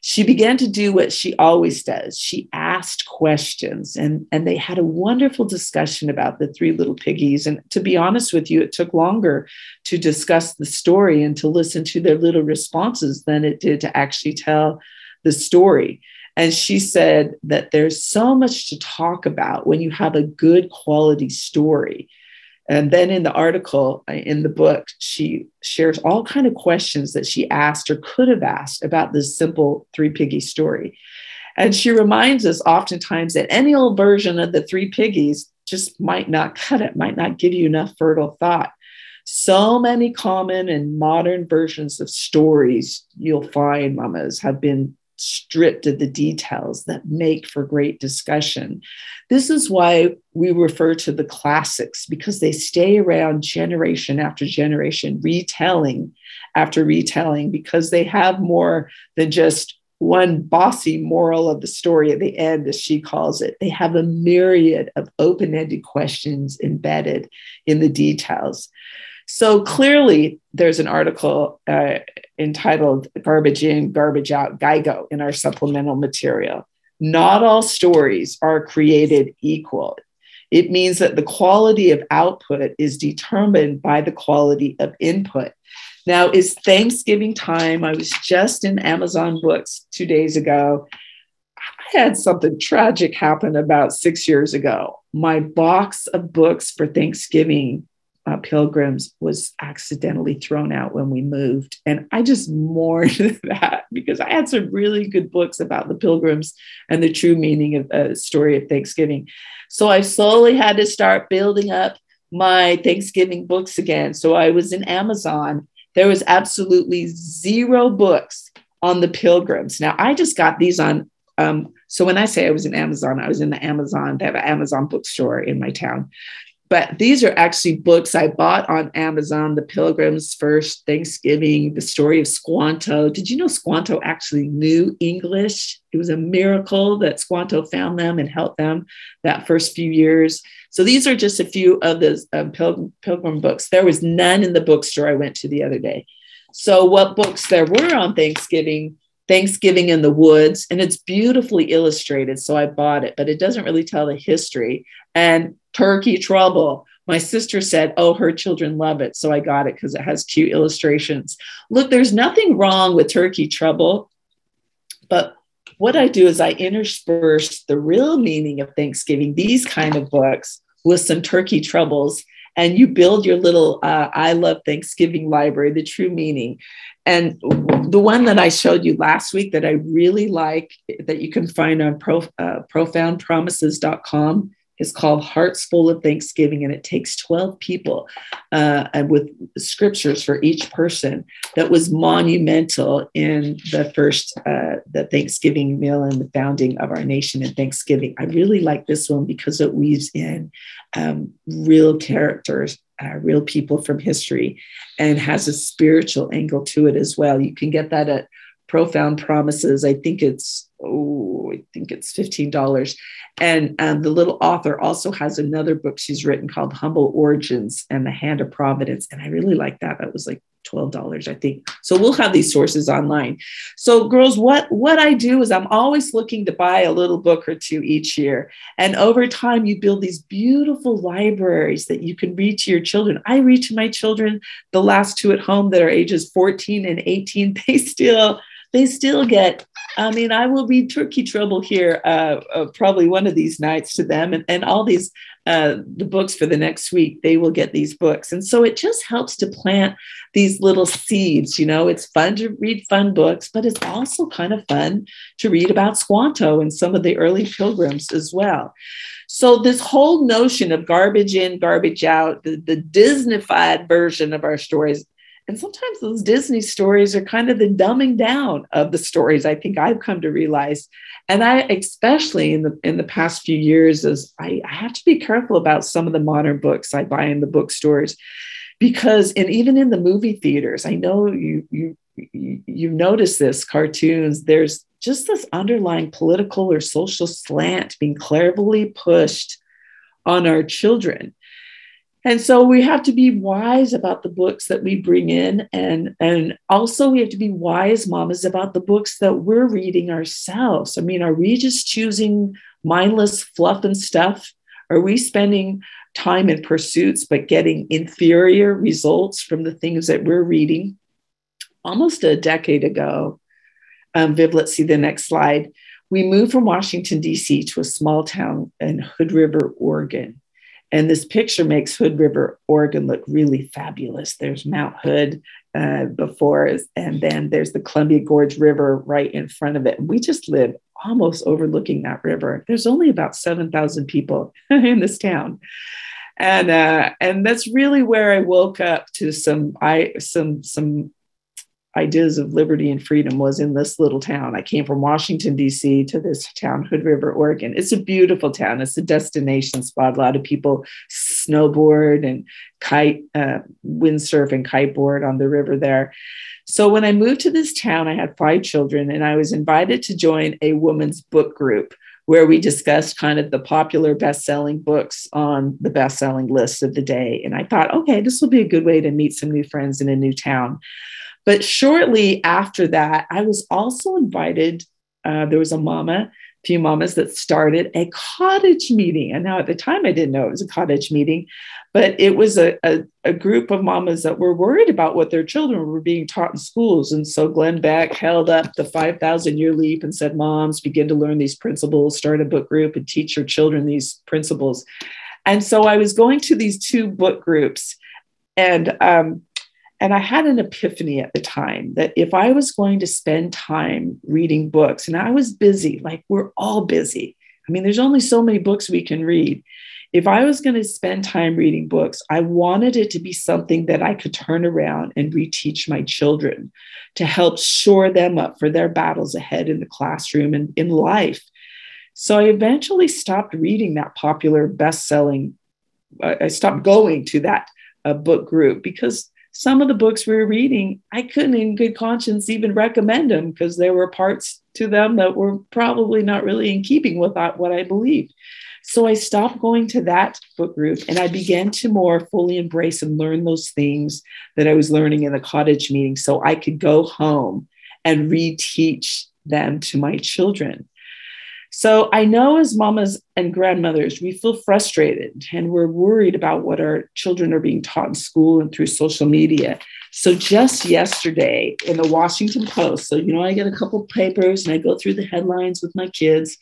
she began to do what she always does. She asked questions, and, and they had a wonderful discussion about the three little piggies. And to be honest with you, it took longer to discuss the story and to listen to their little responses than it did to actually tell the story. And she said that there's so much to talk about when you have a good quality story. And then in the article uh, in the book, she shares all kind of questions that she asked or could have asked about this simple three piggy story. And she reminds us oftentimes that any old version of the three piggies just might not cut it, might not give you enough fertile thought. So many common and modern versions of stories you'll find, mamas, have been stripped of the details that make for great discussion. This is why we refer to the classics because they stay around generation after generation, retelling after retelling, because they have more than just one bossy moral of the story at the end, as she calls it. They have a myriad of open ended questions embedded in the details. So clearly, there's an article uh, entitled Garbage In, Garbage Out, GIGO in our supplemental material. Not all stories are created equal. It means that the quality of output is determined by the quality of input. Now, it's Thanksgiving time. I was just in Amazon Books two days ago. I had something tragic happen about six years ago. My box of books for Thanksgiving uh, pilgrims was accidentally thrown out when we moved. And I just mourned that because I had some really good books about the pilgrims and the true meaning of a uh, story of Thanksgiving. So I slowly had to start building up my Thanksgiving books again. So I was in Amazon. There was absolutely zero books on the pilgrims. Now I just got these on. Um, so when I say I was in Amazon, I was in the Amazon. They have an Amazon bookstore in my town but these are actually books I bought on Amazon The Pilgrim's First Thanksgiving, The Story of Squanto. Did you know Squanto actually knew English? It was a miracle that Squanto found them and helped them that first few years. So these are just a few of the um, pilgrim, pilgrim books. There was none in the bookstore I went to the other day. So, what books there were on Thanksgiving? Thanksgiving in the Woods, and it's beautifully illustrated. So I bought it, but it doesn't really tell the history. And Turkey Trouble. My sister said, Oh, her children love it. So I got it because it has cute illustrations. Look, there's nothing wrong with Turkey Trouble, but what I do is I intersperse the real meaning of Thanksgiving, these kind of books, with some turkey troubles. And you build your little uh, I Love Thanksgiving library, the true meaning. And the one that I showed you last week that I really like, that you can find on pro, uh, profoundpromises.com, is called Hearts Full of Thanksgiving, and it takes 12 people uh, with scriptures for each person. That was monumental in the first uh, the Thanksgiving meal and the founding of our nation and Thanksgiving. I really like this one because it weaves in um, real characters. Uh, real people from history and has a spiritual angle to it as well. You can get that at Profound Promises. I think it's oh, I think it's fifteen dollars. And um, the little author also has another book she's written called Humble Origins and the Hand of Providence. And I really like that. That was like $12, I think. So we'll have these sources online. So girls, what, what I do is I'm always looking to buy a little book or two each year. And over time, you build these beautiful libraries that you can read to your children. I read to my children, the last two at home that are ages 14 and 18, they still they still get I mean, I will read Turkey Trouble here uh, uh, probably one of these nights to them, and, and all these uh, the books for the next week. They will get these books, and so it just helps to plant these little seeds. You know, it's fun to read fun books, but it's also kind of fun to read about Squanto and some of the early pilgrims as well. So this whole notion of garbage in, garbage out, the, the Disneyfied version of our stories and sometimes those Disney stories are kind of the dumbing down of the stories. I think I've come to realize, and I especially in the in the past few years, is I, I have to be careful about some of the modern books I buy in the bookstores because and even in the movie theaters i know you you you notice this cartoons there's just this underlying political or social slant being cleverly pushed on our children and so we have to be wise about the books that we bring in and and also we have to be wise mamas about the books that we're reading ourselves. I mean are we just choosing mindless fluff and stuff? Are we spending time in pursuits but getting inferior results from the things that we're reading? Almost a decade ago um, viv let's see the next slide. We moved from washington d.c to a small town in hood river oregon and this picture makes Hood River, Oregon look really fabulous. There's Mount Hood uh, before us, and then there's the Columbia Gorge River right in front of it. And We just live almost overlooking that river. There's only about 7,000 people in this town. And uh, and that's really where I woke up to some I some some ideas of liberty and freedom was in this little town. I came from Washington, D.C. to this town, Hood River, Oregon. It's a beautiful town. It's a destination spot. A lot of people snowboard and kite, uh, windsurf and kiteboard on the river there. So when I moved to this town, I had five children and I was invited to join a women's book group where we discussed kind of the popular best-selling books on the best-selling list of the day. And I thought, okay, this will be a good way to meet some new friends in a new town. But shortly after that, I was also invited. Uh, there was a mama, a few mamas that started a cottage meeting. And now at the time, I didn't know it was a cottage meeting, but it was a, a, a group of mamas that were worried about what their children were being taught in schools. And so Glenn Beck held up the 5,000 year leap and said, Moms, begin to learn these principles, start a book group, and teach your children these principles. And so I was going to these two book groups. And um, and I had an epiphany at the time that if I was going to spend time reading books, and I was busy, like we're all busy. I mean, there's only so many books we can read. If I was going to spend time reading books, I wanted it to be something that I could turn around and reteach my children to help shore them up for their battles ahead in the classroom and in life. So I eventually stopped reading that popular best selling, I stopped going to that uh, book group because some of the books we were reading, I couldn't in good conscience even recommend them because there were parts to them that were probably not really in keeping with what I believed. So I stopped going to that book group and I began to more fully embrace and learn those things that I was learning in the cottage meeting so I could go home and reteach them to my children. So I know as mamas and grandmothers, we feel frustrated and we're worried about what our children are being taught in school and through social media. So just yesterday in the Washington Post, so you know, I get a couple papers and I go through the headlines with my kids.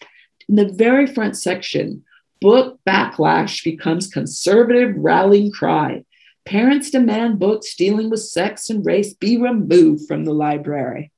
In the very front section, book backlash becomes conservative rallying cry. Parents demand books dealing with sex and race be removed from the library.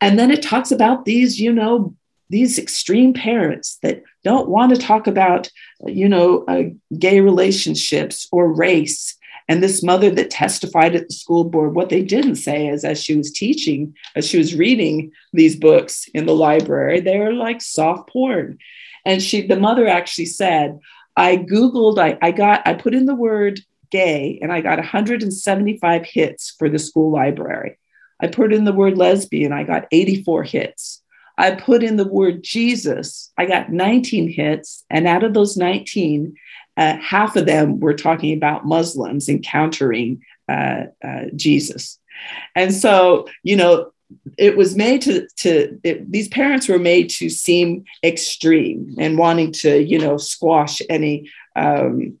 And then it talks about these, you know, these extreme parents that don't want to talk about, you know, uh, gay relationships or race. And this mother that testified at the school board, what they didn't say is as she was teaching, as she was reading these books in the library, they were like soft porn. And she, the mother actually said, I Googled, I, I got, I put in the word gay and I got 175 hits for the school library. I put in the word lesbian, I got 84 hits. I put in the word Jesus. I got 19 hits. And out of those 19, uh, half of them were talking about Muslims encountering uh, uh, Jesus. And so, you know, it was made to, to it, these parents were made to seem extreme and wanting to, you know, squash any um,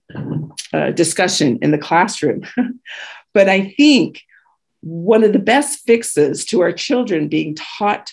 uh, discussion in the classroom. but I think one of the best fixes to our children being taught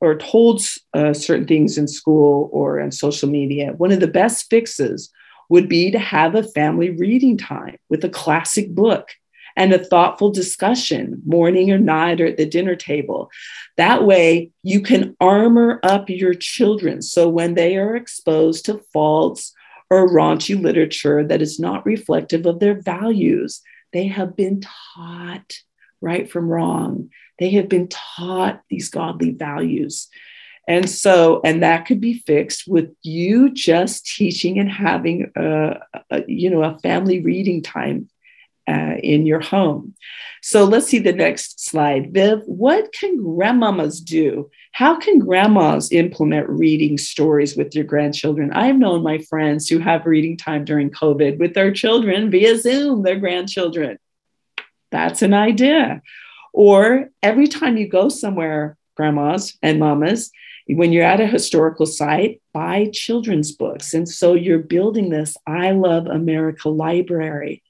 or told uh, certain things in school or on social media, one of the best fixes would be to have a family reading time with a classic book and a thoughtful discussion, morning or night or at the dinner table. That way, you can armor up your children so when they are exposed to false or raunchy literature that is not reflective of their values, they have been taught right from wrong they have been taught these godly values. And so, and that could be fixed with you just teaching and having a, a you know, a family reading time uh, in your home. So let's see the next slide. Viv, what can grandmamas do? How can grandmas implement reading stories with your grandchildren? I've known my friends who have reading time during COVID with their children via Zoom, their grandchildren. That's an idea. Or every time you go somewhere, grandmas and mamas, when you're at a historical site, buy children's books. And so you're building this I Love America library.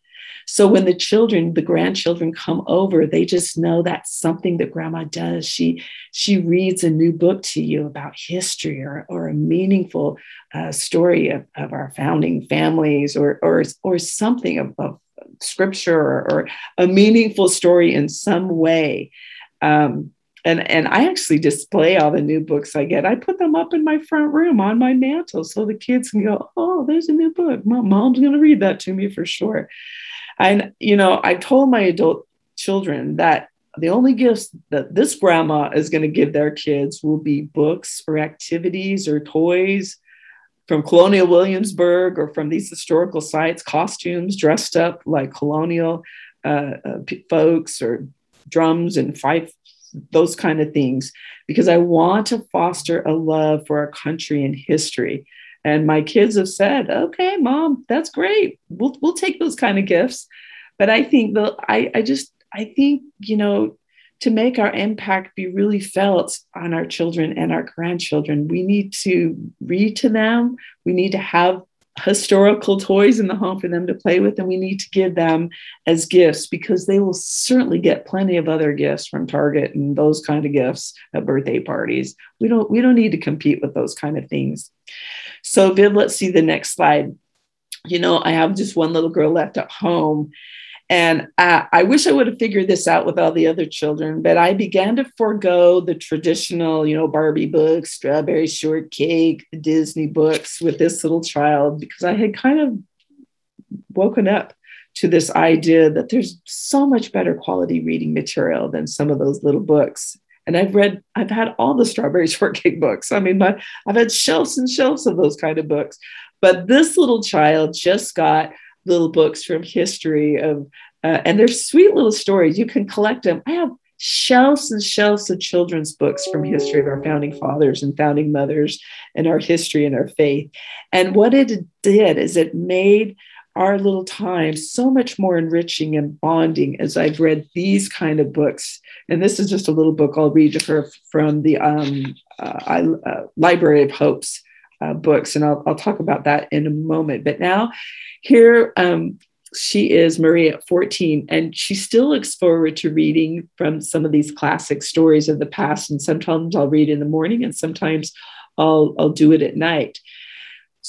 So when the children, the grandchildren come over, they just know that's something that grandma does. She she reads a new book to you about history or, or a meaningful uh, story of, of our founding families or or, or something of, of scripture or, a meaningful story in some way. Um, and and I actually display all the new books I get. I put them up in my front room on my mantle so the kids can go, "Oh, there's a new book. Mom's going to read that to me for sure." And you know, I told my adult children that the only gifts that this grandma is going to give their kids will be books or activities or toys from Colonial Williamsburg or from these historical sites, costumes dressed up like colonial uh, uh, folks or drums and fife those kind of things because I want to foster a love for our country and history. And my kids have said, "Okay, mom, that's great. We'll we'll take those kind of gifts." But I think the I I just I think you know to make our impact be really felt on our children and our grandchildren, we need to read to them. We need to have historical toys in the home for them to play with, and we need to give them as gifts because they will certainly get plenty of other gifts from Target and those kind of gifts at birthday parties. We don't we don't need to compete with those kind of things. So, Viv, let's see the next slide. You know, I have just one little girl left at home, and I, I, wish I would have figured this out with all the other children, but I began to forego the traditional, you know, Barbie books, Strawberry Shortcake, the Disney books with this little child because I had kind of woken up to this idea that there's so much better quality reading material than some of those little books. And I've read, I've had all the Strawberry Shortcake books. I mean, my, I've had shelves and shelves of those kind of books. But this little child just got little books from history of, uh, and they're sweet little stories. You can collect them. I have shelves and shelves of children's books from history of our founding fathers and founding mothers and our history and our faith. And what it did is it made our little time so much more enriching and bonding as I've read these kind of books. And this is just a little book I'll read to her from the um, uh, uh, Library of Hopes uh, books, and I'll, I'll talk about that in a moment. But now, here um, she is, Maria, at 14, and she still looks forward to reading from some of these classic stories of the past. And sometimes I'll read in the morning, and sometimes I'll, I'll do it at night.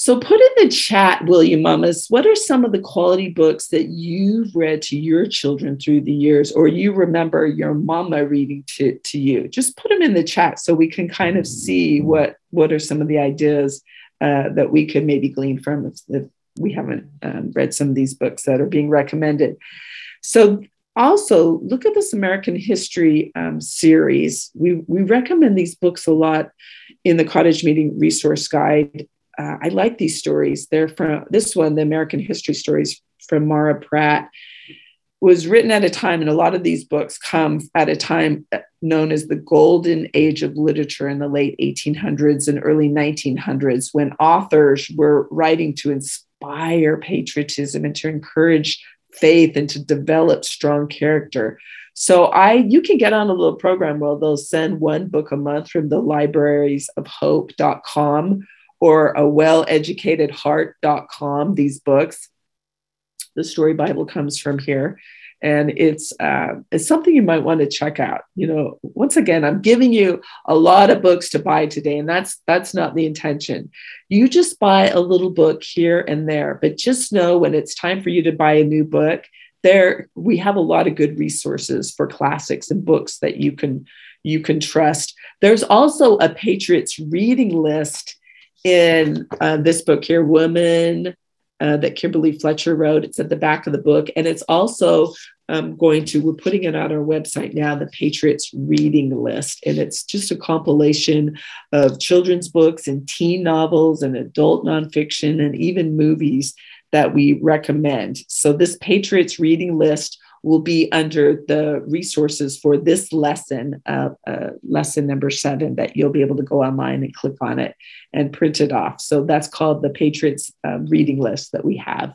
So put in the chat, will you, mamas? What are some of the quality books that you've read to your children through the years, or you remember your mama reading to, to you? Just put them in the chat so we can kind of see what what are some of the ideas uh, that we could maybe glean from if, if we haven't um, read some of these books that are being recommended. So also look at this American history um, series. We, we recommend these books a lot in the cottage meeting resource guide uh, I like these stories. They're from this one, the American history stories from Mara Pratt, was written at a time, and a lot of these books come at a time known as the golden age of literature in the late 1800s and early 1900s, when authors were writing to inspire patriotism and to encourage faith and to develop strong character. So I you can get on a little program where they'll send one book a month from the libraries of hope.com or a well-educated-heart.com, these books. The story Bible comes from here. And it's uh, it's something you might want to check out. You know, once again, I'm giving you a lot of books to buy today, and that's that's not the intention. You just buy a little book here and there, but just know when it's time for you to buy a new book, there we have a lot of good resources for classics and books that you can you can trust. There's also a Patriots reading list in uh, this book here, Woman, uh, that Kimberly Fletcher wrote. It's at the back of the book. And it's also um, going to, we're putting it on our website now, the Patriots Reading List. And it's just a compilation of children's books and teen novels and adult nonfiction and even movies that we recommend. So, this Patriots reading list will be under the resources for this lesson, uh, uh, lesson number seven, that you'll be able to go online and click on it and print it off. So, that's called the Patriots uh, reading list that we have.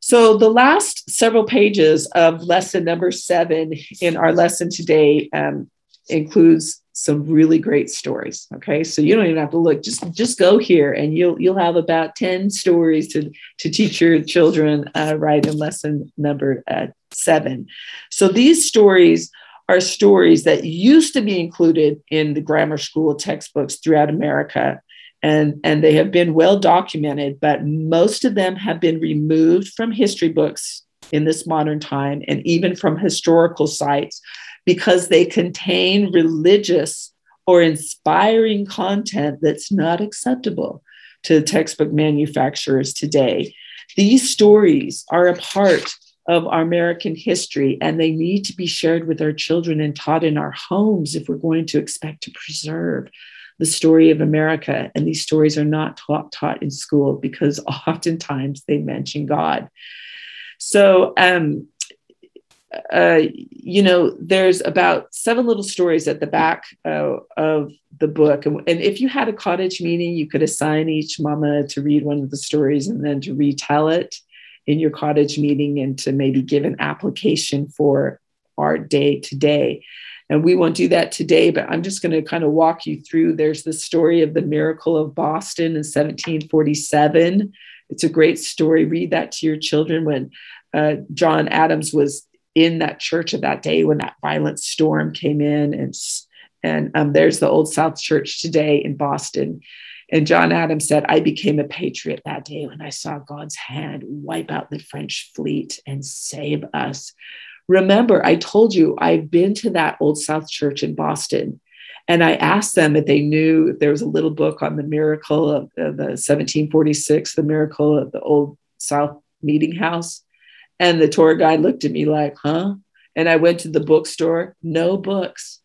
So, the last several pages of lesson number seven in our lesson today um, includes some really great stories okay so you don't even have to look just just go here and you'll you'll have about 10 stories to to teach your children uh, right in lesson number uh, seven so these stories are stories that used to be included in the grammar school textbooks throughout america and and they have been well documented but most of them have been removed from history books in this modern time and even from historical sites because they contain religious or inspiring content that's not acceptable to textbook manufacturers today. These stories are a part of our American history, and they need to be shared with our children and taught in our homes if we're going to expect to preserve the story of America. And these stories are not taught, taught in school because oftentimes they mention God. So, um, uh, you know, there's about seven little stories at the back uh, of the book. And, and, if you had a cottage meeting, you could assign each mama to read one of the stories and then to retell it in your cottage meeting and to maybe give an application for our day today. And we won't do that today, but I'm just going to kind of walk you through. There's the story of the miracle of Boston in 1747. It's a great story. Read that to your children when uh, John Adams was in that church of that day when that violent storm came in and and um, there's the old south church today in boston and john adams said i became a patriot that day when i saw god's hand wipe out the french fleet and save us remember i told you i've been to that old south church in boston and i asked them if they knew if there was a little book on the miracle of, the 1746 the miracle of the old south meeting house and the tour guide looked at me like, huh? And I went to the bookstore, no books.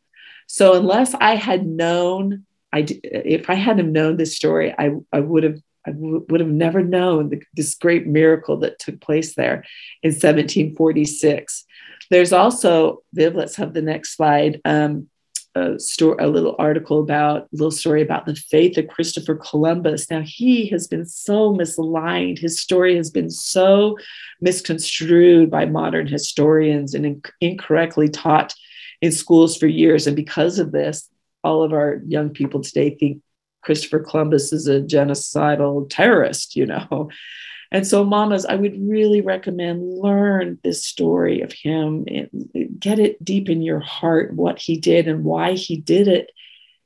So unless I had known, I if I hadn't known this story, I, I would have I would have never known the, this great miracle that took place there in 1746. There's also, Viv, let's have the next slide. Um, a story, a little article about, a little story about the faith of Christopher Columbus. Now, he has been so misaligned. His story has been so misconstrued by modern historians and inc- incorrectly taught in schools for years. And because of this, all of our young people today think Christopher Columbus is a genocidal terrorist, you know. And so, mamas, I would really recommend learn this story of him and get it deep in your heart what he did and why he did it.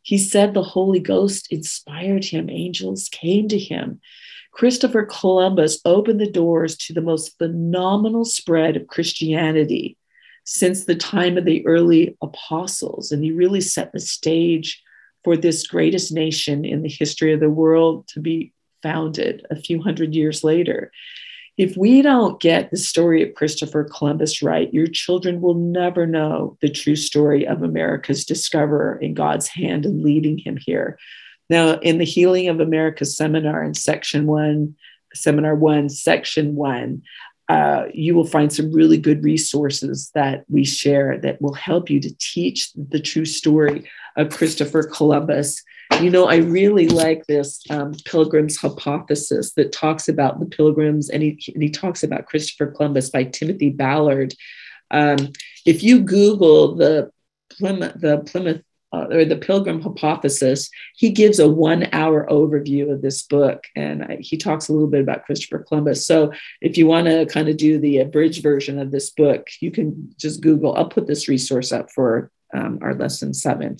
He said the Holy Ghost inspired him, angels came to him. Christopher Columbus opened the doors to the most phenomenal spread of Christianity since the time of the early apostles. And he really set the stage for this greatest nation in the history of the world to be founded a few hundred years later. If we don't get the story of Christopher Columbus right, your children will never know the true story of America's discoverer in God's hand and leading him here. Now, in the Healing of America seminar in section one, seminar one, section one, uh, you will find some really good resources that we share that will help you to teach the true story of Christopher Columbus you know, I really like this um, Pilgrim's Hypothesis that talks about the Pilgrims, and he, and he talks about Christopher Columbus by Timothy Ballard. Um, if you Google the Plymouth, the Plymouth uh, or the Pilgrim Hypothesis, he gives a one-hour overview of this book, and he talks a little bit about Christopher Columbus. So, if you want to kind of do the abridged version of this book, you can just Google. I'll put this resource up for um, our lesson seven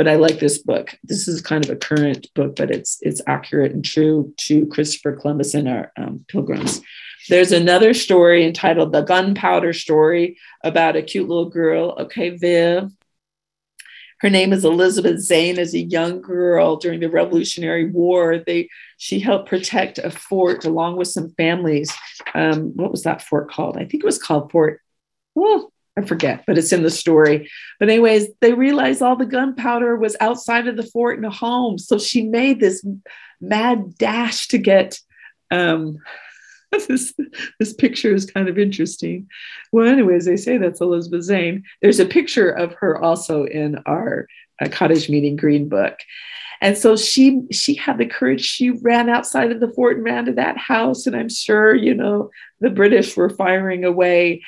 but I like this book. This is kind of a current book, but it's it's accurate and true to Christopher Columbus and our um, pilgrims. There's another story entitled "The Gunpowder Story" about a cute little girl. Okay, Viv. Her name is Elizabeth Zane. As a young girl during the Revolutionary War, they she helped protect a fort along with some families. Um, what was that fort called? I think it was called Fort. Well, I forget, but it's in the story. But, anyways, they realized all the gunpowder was outside of the fort in a home. So she made this mad dash to get um, this this picture is kind of interesting. Well, anyways, they say that's Elizabeth Zane. There's a picture of her also in our uh, cottage meeting green book. And so she she had the courage. She ran outside of the fort and ran to that house. And I'm sure, you know, the British were firing away.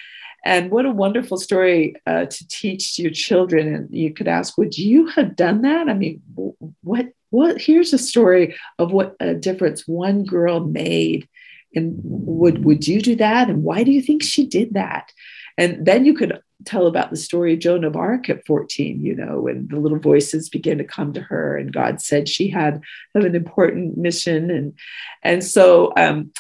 And what a wonderful story uh, to teach your children. And you could ask, would you have done that? I mean, what what? Here's a story of what a difference one girl made. And would would you do that? And why do you think she did that? And then you could tell about the story of Joan of Arc at 14, you know, when the little voices began to come to her and God said she had an important mission. And, and so um,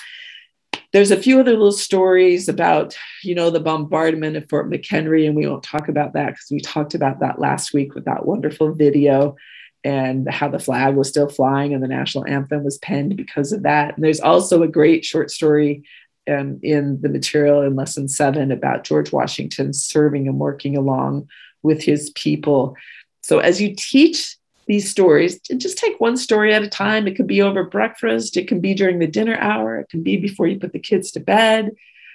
there's a few other little stories about, you know, the bombardment of Fort McHenry, and we won't talk about that because we talked about that last week with that wonderful video and how the flag was still flying and the national anthem was penned because of that. And there's also a great short story um, in the material in lesson seven about George Washington serving and working along with his people. So as you teach these stories, just take one story at a time. It could be over breakfast, it can be during the dinner hour, it can be before you put the kids to bed.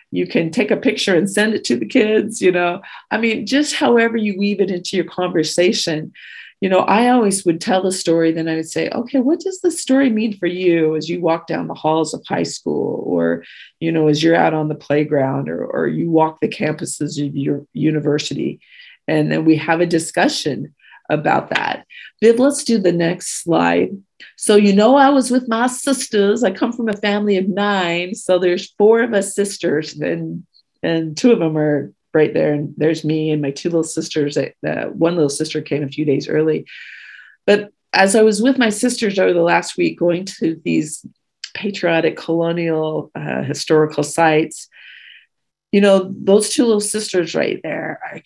You can take a picture and send it to the kids, you know. I mean, just however you weave it into your conversation you know, I always would tell the story, then I would say, okay, what does the story mean for you as you walk down the halls of high school or, you know, as you're out on the playground or, or you walk the campuses of your university? And then we have a discussion about that. Viv, let's do the next slide. So, you know, I was with my sisters. I come from a family of nine. So there's four of us sisters, and, and two of them are right there. And there's me and my two little sisters. Uh, one little sister came a few days early. But as I was with my sisters over the last week, going to these patriotic colonial uh, historical sites, you know, those two little sisters right there are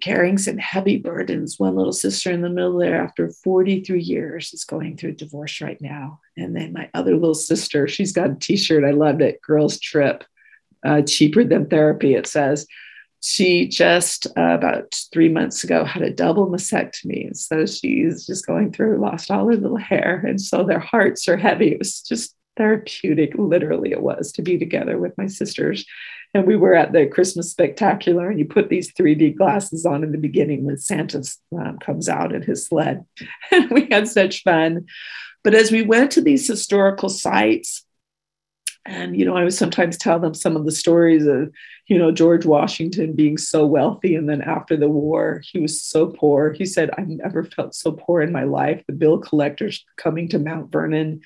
carrying some heavy burdens. One little sister in the middle there, after 43 years, is going through a divorce right now. And then my other little sister, she's got a t shirt. I loved it. Girls Trip, uh, cheaper than therapy, it says she just uh, about three months ago had a double mastectomy. So she's just going through, lost all her little hair. And so their hearts are heavy. It was just therapeutic, literally, it was to be together with my sisters. And we were at the Christmas spectacular, and you put these 3D glasses on in the beginning when Santa um, comes out in his sled. And we had such fun. But as we went to these historical sites, and you know i would sometimes tell them some of the stories of you know george washington being so wealthy and then after the war he was so poor. He said "I've never felt so poor in my life. The bill collectors coming to mount vernon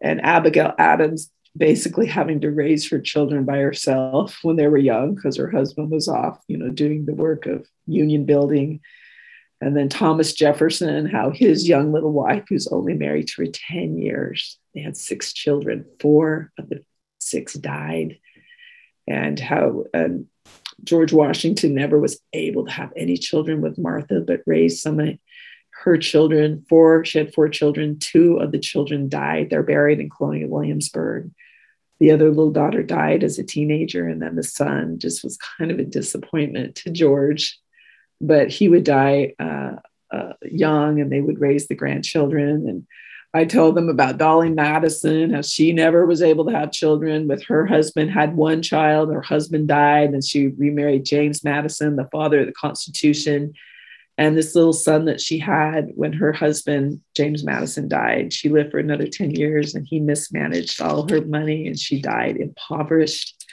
and abigail adams basically having to raise her children by herself when they were young because her husband was off you know doing the work of union building and then Thomas Jefferson, and how his young little wife, who's only married her 10 years, they had six children, four of the six died, and how um, George Washington never was able to have any children with Martha, but raised some of her children. Four, she had four children. Two of the children died. They're buried in Colonial Williamsburg. The other little daughter died as a teenager, and then the son just was kind of a disappointment to George but he would die uh, uh, young and they would raise the grandchildren. And I told them about Dolly Madison, how she never was able to have children with her husband, had one child, her husband died, and she remarried James Madison, the father of the Constitution. And this little son that she had when her husband, James Madison, died, she lived for another 10 years and he mismanaged all her money and she died impoverished.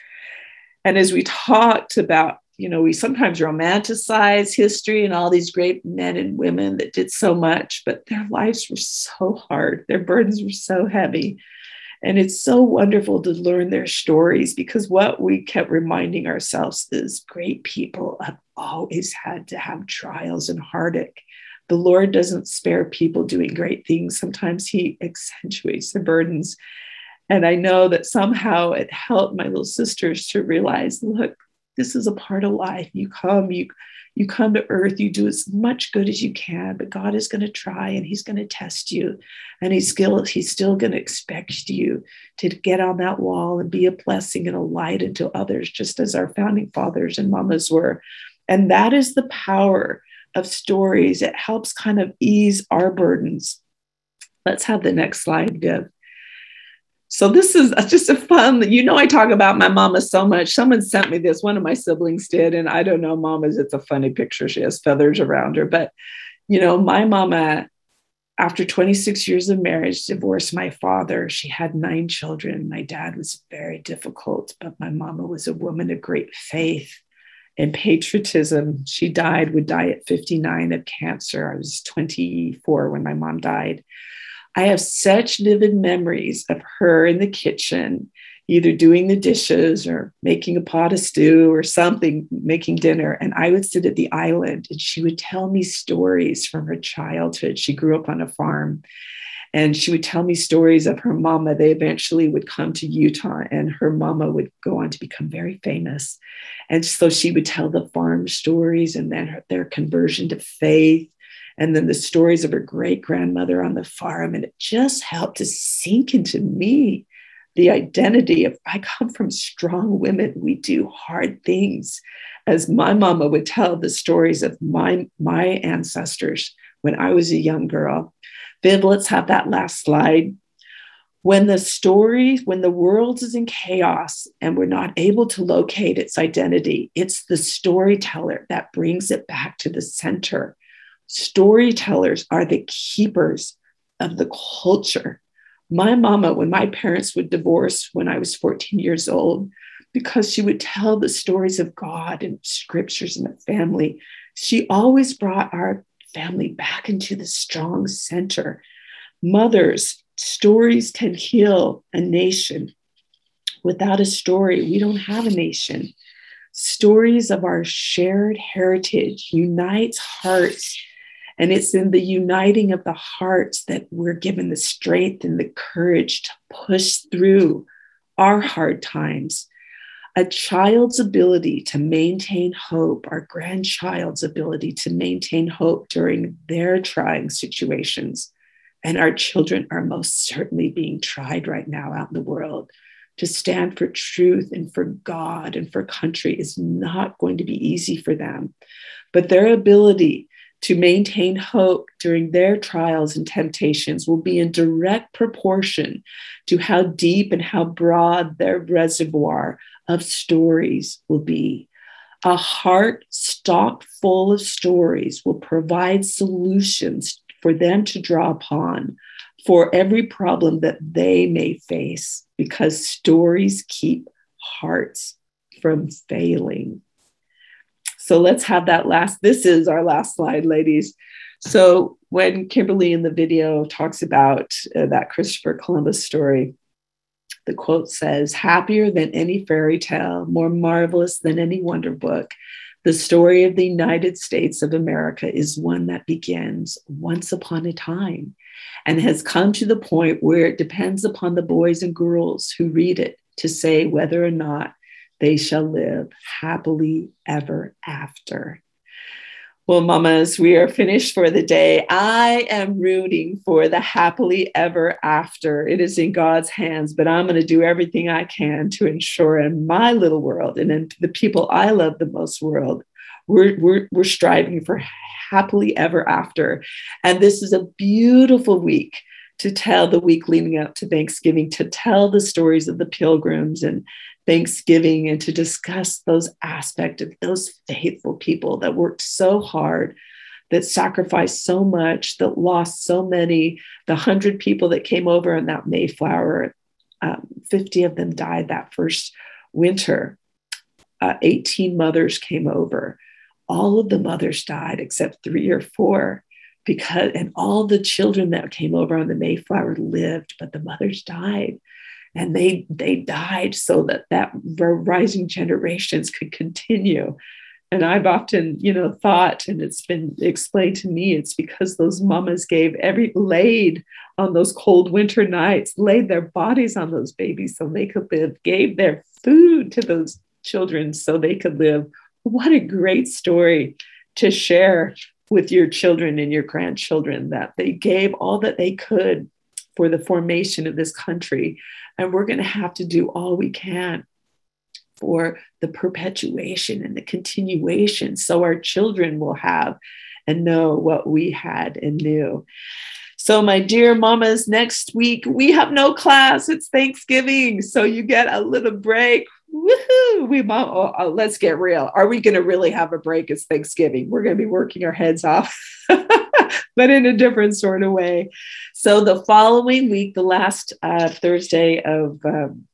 And as we talked about you know, we sometimes romanticize history and all these great men and women that did so much, but their lives were so hard. Their burdens were so heavy. And it's so wonderful to learn their stories because what we kept reminding ourselves is great people have always had to have trials and heartache. The Lord doesn't spare people doing great things. Sometimes He accentuates the burdens. And I know that somehow it helped my little sisters to realize look, this is a part of life. You come, you you come to earth, you do as much good as you can, but God is going to try and He's going to test you. And He's still, He's still going to expect you to get on that wall and be a blessing and a light unto others, just as our founding fathers and mamas were. And that is the power of stories. It helps kind of ease our burdens. Let's have the next slide, Viv. So this is just a fun, you know, I talk about my mama so much. Someone sent me this, one of my siblings did, and I don't know, mama's, it's a funny picture. She has feathers around her. But, you know, my mama, after 26 years of marriage, divorced my father. She had nine children. My dad was very difficult, but my mama was a woman of great faith and patriotism. She died, would die at 59 of cancer. I was 24 when my mom died. I have such vivid memories of her in the kitchen, either doing the dishes or making a pot of stew or something, making dinner. And I would sit at the island and she would tell me stories from her childhood. She grew up on a farm and she would tell me stories of her mama. They eventually would come to Utah, and her mama would go on to become very famous. And so she would tell the farm stories and then her, their conversion to faith and then the stories of her great grandmother on the farm. And it just helped to sink into me the identity of I come from strong women. We do hard things. As my mama would tell the stories of my, my ancestors when I was a young girl. Viv, let's have that last slide. When the story, when the world is in chaos and we're not able to locate its identity, it's the storyteller that brings it back to the center Storytellers are the keepers of the culture. My mama, when my parents would divorce when I was 14 years old, because she would tell the stories of God and scriptures and the family, she always brought our family back into the strong center. Mothers, stories can heal a nation. Without a story, we don't have a nation. Stories of our shared heritage unites hearts and it's in the uniting of the hearts that we're given the strength and the courage to push through our hard times. A child's ability to maintain hope, our grandchild's ability to maintain hope during their trying situations. And our children are most certainly being tried right now out in the world. To stand for truth and for God and for country is not going to be easy for them. But their ability to maintain hope during their trials and temptations will be in direct proportion to how deep and how broad their reservoir of stories will be. A heart stocked full of stories will provide solutions for them to draw upon for every problem that they may face because stories keep hearts from failing. So let's have that last. This is our last slide, ladies. So when Kimberly in the video talks about uh, that Christopher Columbus story, the quote says, Happier than any fairy tale, more marvelous than any wonder book, the story of the United States of America is one that begins once upon a time and has come to the point where it depends upon the boys and girls who read it to say whether or not they shall live happily ever after. Well, mamas, we are finished for the day. I am rooting for the happily ever after. It is in God's hands, but I'm going to do everything I can to ensure in my little world and in the people I love the most world, we're, we're, we're striving for happily ever after. And this is a beautiful week to tell the week leading up to Thanksgiving, to tell the stories of the pilgrims and Thanksgiving and to discuss those aspects of those faithful people that worked so hard, that sacrificed so much, that lost so many. The hundred people that came over on that Mayflower, um, 50 of them died that first winter. Uh, 18 mothers came over. All of the mothers died except three or four because, and all the children that came over on the Mayflower lived, but the mothers died and they they died so that that rising generations could continue and i've often you know thought and it's been explained to me it's because those mamas gave every laid on those cold winter nights laid their bodies on those babies so they could live gave their food to those children so they could live what a great story to share with your children and your grandchildren that they gave all that they could for the formation of this country. And we're going to have to do all we can for the perpetuation and the continuation so our children will have and know what we had and knew. So, my dear mamas, next week we have no class. It's Thanksgiving. So, you get a little break. Woohoo! We mom, oh, oh, let's get real. Are we going to really have a break? It's Thanksgiving. We're going to be working our heads off, but in a different sort of way. So, the following week, the last uh, Thursday of um,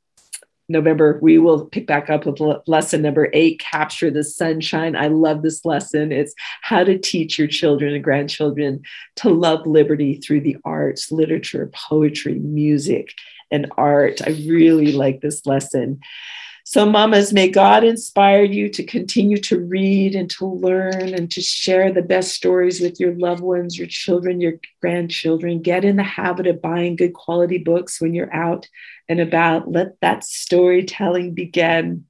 November, we will pick back up with lesson number eight Capture the Sunshine. I love this lesson. It's how to teach your children and grandchildren to love liberty through the arts, literature, poetry, music, and art. I really like this lesson. So, mamas, may God inspire you to continue to read and to learn and to share the best stories with your loved ones, your children, your grandchildren. Get in the habit of buying good quality books when you're out and about. Let that storytelling begin.